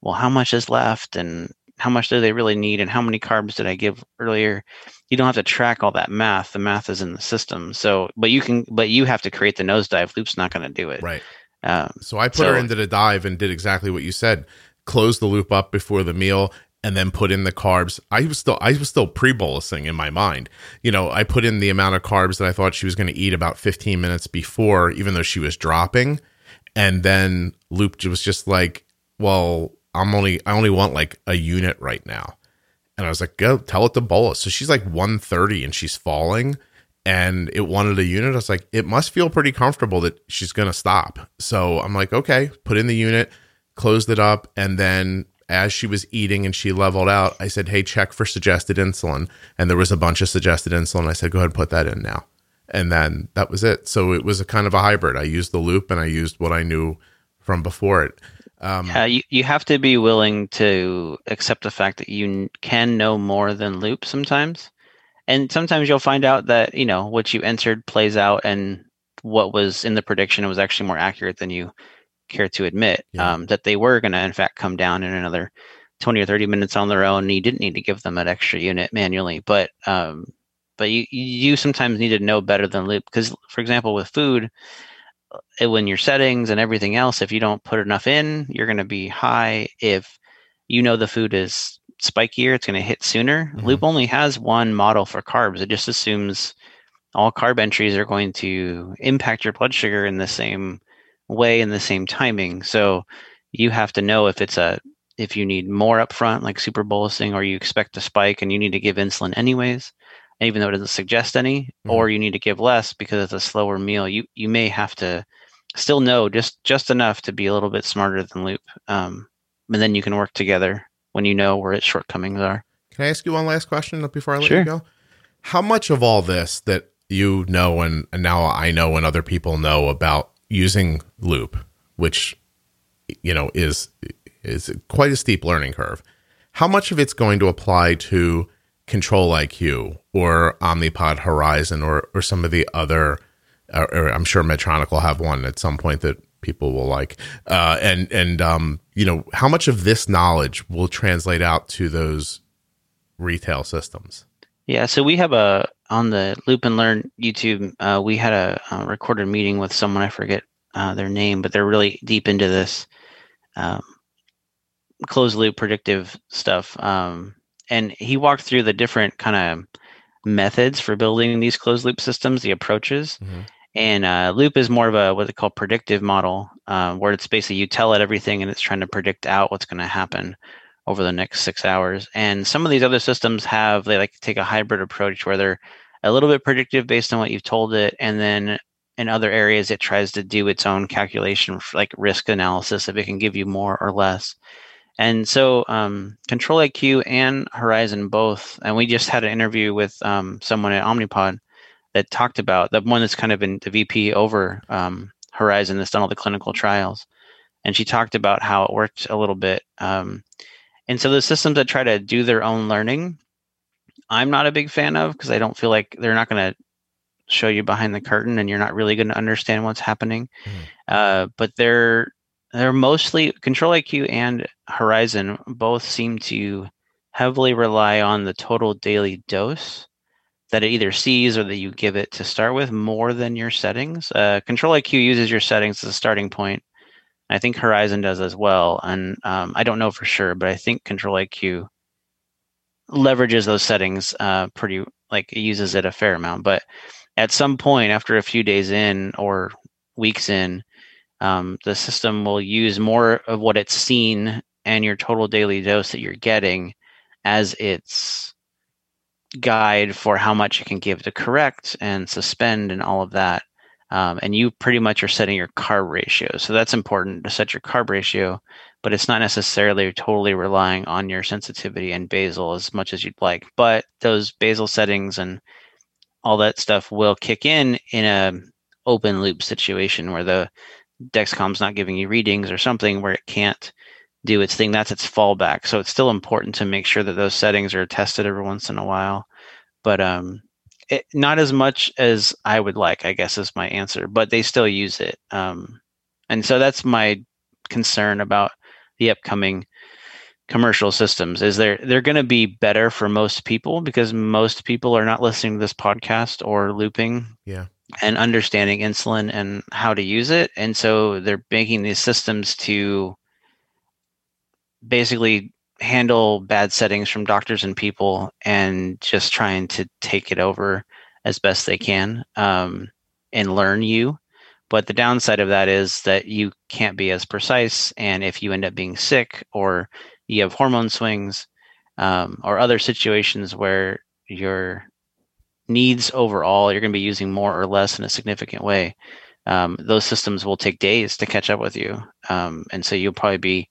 well, how much is left and how much do they really need and how many carbs did I give earlier? You don't have to track all that math. The math is in the system. So, but you can, but you have to create the nosedive. Loop's not going to do it. Right. Um, So I put her into the dive and did exactly what you said. Close the loop up before the meal and then put in the carbs. I was still I was still pre-bolusing in my mind. You know, I put in the amount of carbs that I thought she was going to eat about 15 minutes before even though she was dropping. And then Loop was just like, "Well, I'm only I only want like a unit right now." And I was like, "Go tell it to bolus." So she's like 130 and she's falling and it wanted a unit. I was like, it must feel pretty comfortable that she's going to stop. So I'm like, okay, put in the unit, closed it up. And then as she was eating and she leveled out, I said, hey, check for suggested insulin. And there was a bunch of suggested insulin. I said, go ahead and put that in now. and then that was it. So it was a kind of a hybrid. I used the loop and I used what I knew from before it. Um, yeah, you, you have to be willing to accept the fact that you can know more than loop sometimes. And sometimes you'll find out that, you know, what you entered plays out and what was in the prediction was actually more accurate than you care to admit. Yeah. Um, that they were going to, in fact, come down in another 20 or 30 minutes on their own. And you didn't need to give them an extra unit manually. But um, but you, you sometimes need to know better than loop because, for example, with food, when your settings and everything else, if you don't put enough in, you're going to be high. If you know the food is spikier, it's going to hit sooner. Mm-hmm. Loop only has one model for carbs. It just assumes all carb entries are going to impact your blood sugar in the same way in the same timing. So you have to know if it's a if you need more upfront, like super bolusing, or you expect a spike and you need to give insulin anyways even though it doesn't suggest any, mm-hmm. or you need to give less because it's a slower meal. You you may have to still know just just enough to be a little bit smarter than Loop, um, and then you can work together when you know where its shortcomings are. Can I ask you one last question before I let sure. you go? How much of all this that you know and, and now I know and other people know about using Loop, which you know is is quite a steep learning curve. How much of it's going to apply to Control IQ or Omnipod Horizon or or some of the other. Uh, or I'm sure Medtronic will have one at some point that people will like. Uh, and and um, you know how much of this knowledge will translate out to those retail systems. Yeah, so we have a on the Loop and Learn YouTube. Uh, we had a, a, recorded meeting with someone I forget uh, their name, but they're really deep into this um, closed loop predictive stuff. Um, and he walked through the different kind of methods for building these closed loop systems, the approaches. Mm-hmm. And uh, Loop is more of a what they call predictive model, uh, where it's basically you tell it everything and it's trying to predict out what's going to happen over the next six hours. And some of these other systems have they like take a hybrid approach where they're a little bit predictive based on what you've told it, and then in other areas it tries to do its own calculation, like risk analysis, if it can give you more or less. And so um, Control IQ and Horizon both, and we just had an interview with um, someone at Omnipod that talked about the one that's kind of been the VP over um, Horizon that's done all the clinical trials, and she talked about how it worked a little bit. Um, and so the systems that try to do their own learning, I'm not a big fan of because I don't feel like they're not going to show you behind the curtain and you're not really going to understand what's happening. Mm. Uh, but they're they're mostly Control IQ and Horizon both seem to heavily rely on the total daily dose that it either sees or that you give it to start with more than your settings. Uh, Control IQ uses your settings as a starting point. I think Horizon does as well. And um, I don't know for sure, but I think Control IQ leverages those settings uh, pretty, like it uses it a fair amount. But at some point, after a few days in or weeks in, um, the system will use more of what it's seen and your total daily dose that you're getting as its guide for how much it can give to correct and suspend and all of that. Um, and you pretty much are setting your carb ratio. So that's important to set your carb ratio, but it's not necessarily totally relying on your sensitivity and basal as much as you'd like. But those basal settings and all that stuff will kick in in a open loop situation where the Dexcom's not giving you readings or something where it can't do its thing. That's its fallback. So it's still important to make sure that those settings are tested every once in a while. But um, it, not as much as I would like, I guess, is my answer. But they still use it. Um, and so that's my concern about the upcoming commercial systems is they're they're going to be better for most people because most people are not listening to this podcast or looping yeah and understanding insulin and how to use it. And so they're making these systems to basically handle bad settings from doctors and people and just trying to take it over as best they can um, and learn you. But the downside of that is that you can't be as precise. And if you end up being sick or you have hormone swings um, or other situations where you're needs overall, you're going to be using more or less in a significant way. Um, those systems will take days to catch up with you, um, and so you'll probably be,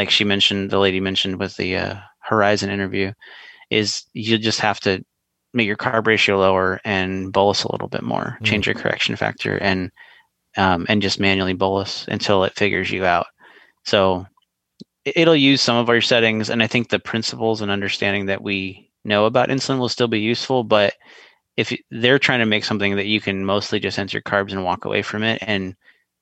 like she mentioned, the lady mentioned with the uh, Horizon interview, is you just have to make your carb ratio lower and bolus a little bit more. Mm. Change your correction factor and um, and just manually bolus until it figures you out. So it- it'll use some of our settings, and I think the principles and understanding that we know about insulin will still be useful. But if they're trying to make something that you can mostly just enter carbs and walk away from it and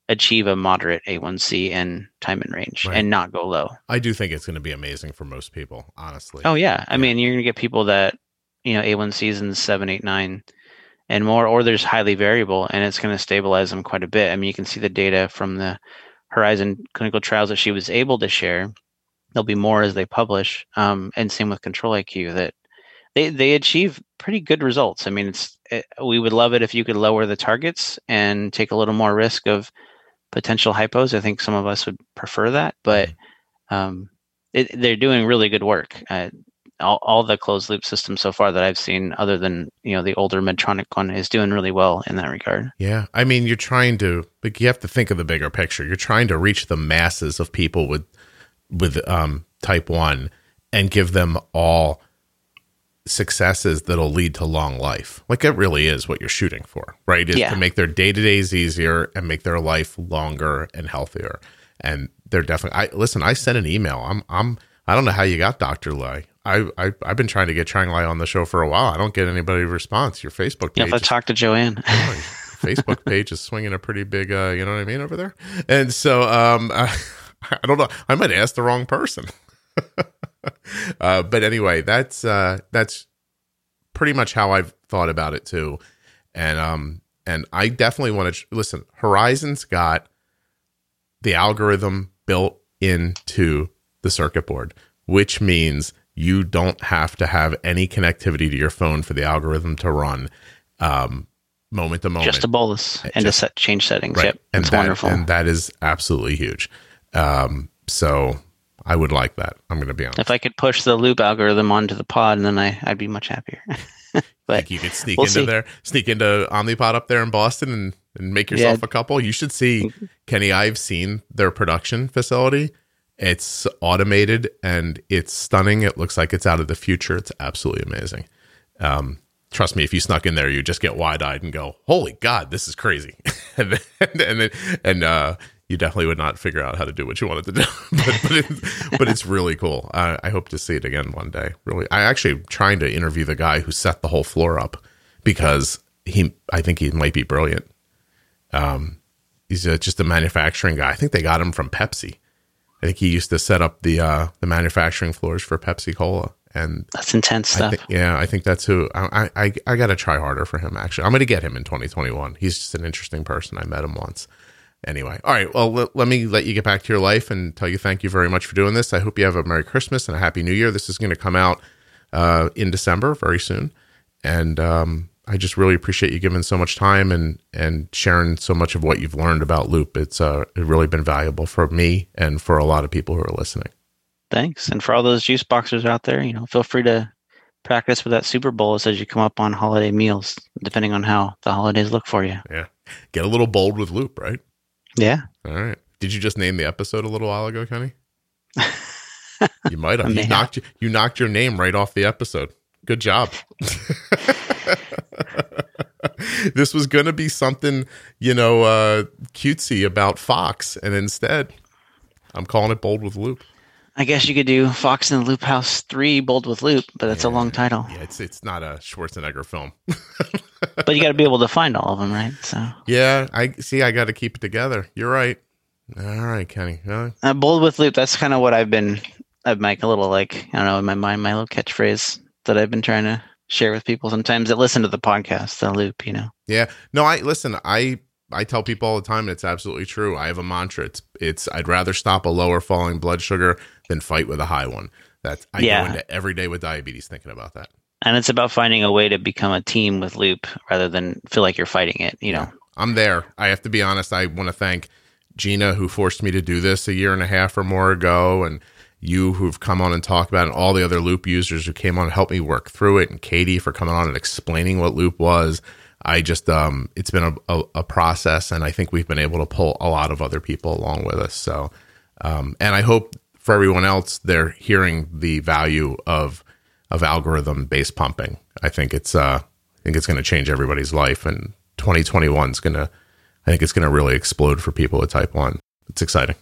achieve a moderate A1C and time in range Right. and not go low. I do think it's going to be amazing for most people, honestly. Oh yeah, I Yeah. mean you're gonna get people that you know A1Cs in seven, eight, nine, and more, or there's highly variable, and it's going to stabilize them quite a bit. I mean you can see the data from the Horizon clinical trials that she was able to share. There'll be more as they publish, um, and same with Control IQ that they they achieve pretty good results. I mean it's it, we would love it if you could lower the targets and take a little more risk of potential hypos. I think some of us would prefer that, but um, it, they're doing really good work. Uh, all, all the closed loop systems so far that I've seen, other than you know the older Medtronic one, is doing really well in that regard. Yeah, I mean, you're trying to, like, you have to think of the bigger picture. You're trying to reach the masses of people with, with um, type one, and give them all successes that'll lead to long life. Like it really is what you're shooting for, right? Is Yeah. to make their day to days easier and make their life longer and healthier. And they're definitely. I listen. I sent an email. I'm. I'm. I don't know how you got Doctor Ly. I, I I've been trying to get Trang Ly on the show for a while. I don't get anybody response. Your Facebook page. if I is- talk to Joanne, *laughs* Facebook page is swinging a pretty big, uh, you know what I mean over there. And so, um, I, *laughs* I don't know. I might ask the wrong person. *laughs* *laughs* uh, but anyway, that's uh, that's pretty much how I've thought about it too. And um, and I definitely want to listen. Horizon's got the algorithm built into the circuit board, which means you don't have to have any connectivity to your phone for the algorithm to run um, moment to moment. just a bolus and to Just- set change settings. right. Yep, and it's that, wonderful. And that is absolutely huge. Um, so I would like that. I'm going to be honest. if I could push the loop algorithm onto the pod, and then I I'd be much happier. *laughs* but you could sneak we'll into see. there, sneak into Omnipod up there in Boston and, and make yourself Yeah. a couple. You should see, Kenny. I've seen their production facility. It's automated and it's stunning. It looks like it's out of the future. It's absolutely amazing. Um, trust me, if you snuck in there, you just get wide eyed and go, "Holy God, this is crazy!" *laughs* and then, and then, and uh, you definitely would not figure out how to do what you wanted to do. *laughs* but but, it, but it's really cool. I, I hope to see it again one day. Really, I actually trying to interview the guy who set the whole floor up because he, I think he might be brilliant. Um, he's a, just a manufacturing guy. I think they got him from Pepsi. I think he used to set up the uh, the manufacturing floors for Pepsi Cola, and that's intense I stuff. think, yeah, I think that's who I I, I got to try harder for him. Actually, I'm going to get him in 2021. He's just an interesting person. I met him once. Anyway, all right. Well, let, let me let you get back to your life and tell you thank you very much for doing this. I hope you have a Merry Christmas and a Happy New Year. This is going to come out uh, in December very soon, and um, I just really appreciate you giving so much time and and sharing so much of what you've learned about Loop. It's uh, really been valuable for me and for a lot of people who are listening. Thanks. And for all those juice boxers out there, you know, feel free to practice with that super bolus as you come up on holiday meals, depending on how the holidays look for you. Yeah, get a little bold with Loop, right? Yeah. All right. Did you just name the episode a little while ago, Kenny? *laughs* You might have. You have. knocked you knocked your name right off the episode. Good job. *laughs* this was going to be something, you know, uh, cutesy about Fox, and instead, I'm calling it Bold with Loop. I guess you could do Fox and the Loop House 3 Bold with Loop, but that's a long title. Yeah, it's it's not a Schwarzenegger film. *laughs* But you got to be able to find all of them, right? So, yeah, I see. I got to keep it together. You're right. All right, Kenny. Uh, uh, Bold with Loop, that's kind of what I've been, I've make a little like, I don't know, in my mind, my little catchphrase that I've been trying to share with people sometimes that listen to the podcast, the Loop, you know. Yeah. No, I listen, I I tell people all the time and it's absolutely true. I have a mantra. It's it's I'd rather stop a lower falling blood sugar than fight with a high one. That's I Yeah. go into every day with diabetes thinking about that. And it's about finding a way to become a team with Loop rather than feel like you're fighting it, you know. I'm there. I have to be honest. I want to thank Gina who forced me to do this a year and a half or more ago and you who've come on and talked about it, and all the other loop users who came on and helped me work through it and Katie for coming on and explaining what loop was. I just um it's been a, a, a process and I think we've been able to pull a lot of other people along with us. So um and I hope for everyone else they're hearing the value of of algorithm based pumping. I think it's uh, I think it's going to change everybody's life, and 2021 is going to I think it's going to really explode for people with type one. It's exciting.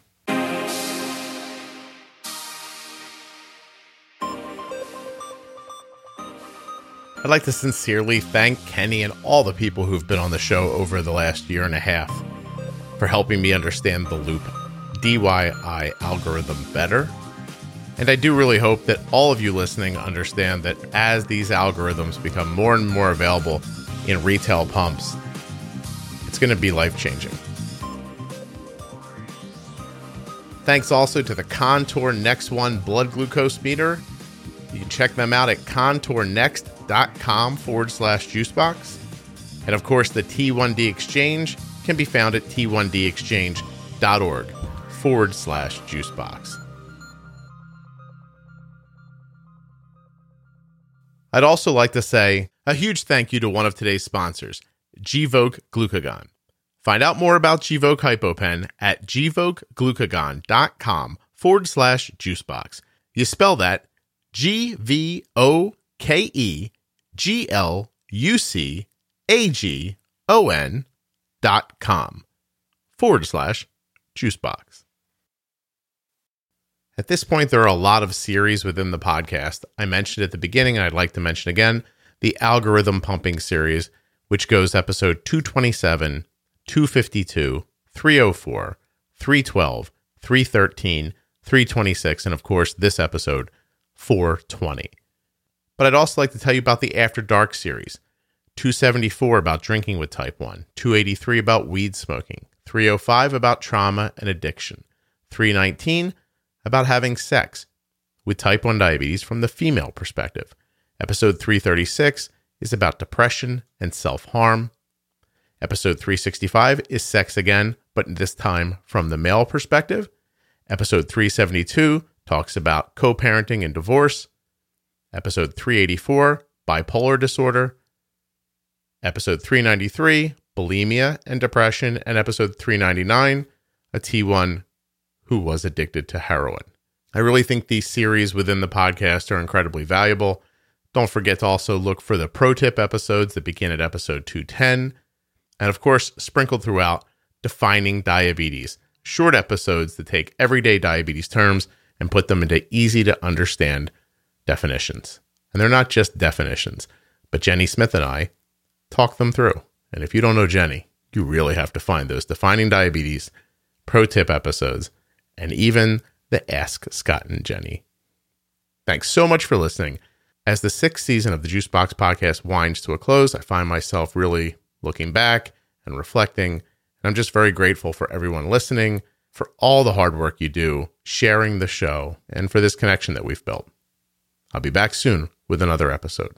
I'd like to sincerely thank Kenny and all the people who've been on the show over the last year and a half for helping me understand the Loop DIY algorithm better. And I do really hope that all of you listening understand that as these algorithms become more and more available in retail pumps, it's going to be life changing. Thanks also to the Contour Next One blood glucose meter. You can check them out at contournext.com forward slash juicebox. And of course, the T1D Exchange can be found at t1dexchange.org forward slash juicebox. I'd also like to say a huge thank you to one of today's sponsors, Gvoke Glucagon. Find out more about Gvoke HypoPen at gvokeglucagon.com forward slash juicebox. You spell that G V O K E G L U C A G O N dot com forward slash juicebox. At this point, there are a lot of series within the podcast. I mentioned at the beginning, and I'd like to mention again the algorithm pumping series, which goes episode 227, 252, 304, 312, 313, 326, and of course, this episode, 420. But I'd also like to tell you about the After Dark series 274 about drinking with type 1, 283 about weed smoking, 305 about trauma and addiction, 319 about having sex with type 1 diabetes from the female perspective. Episode 336 is about depression and self harm. Episode 365 is sex again, but this time from the male perspective. Episode 372 talks about co parenting and divorce. Episode 384, bipolar disorder. Episode 393, bulimia and depression. And episode 399, a T1 who was addicted to heroin. I really think these series within the podcast are incredibly valuable. Don't forget to also look for the pro tip episodes that begin at episode 210. And of course, sprinkled throughout, defining diabetes, short episodes that take everyday diabetes terms and put them into easy to understand definitions. And they're not just definitions, but Jenny Smith and I talk them through. And if you don't know Jenny, you really have to find those defining diabetes pro tip episodes and even the Ask Scott and Jenny. Thanks so much for listening. As the sixth season of the Juicebox podcast winds to a close, I find myself really looking back and reflecting. And I'm just very grateful for everyone listening, for all the hard work you do, sharing the show, and for this connection that we've built. I'll be back soon with another episode.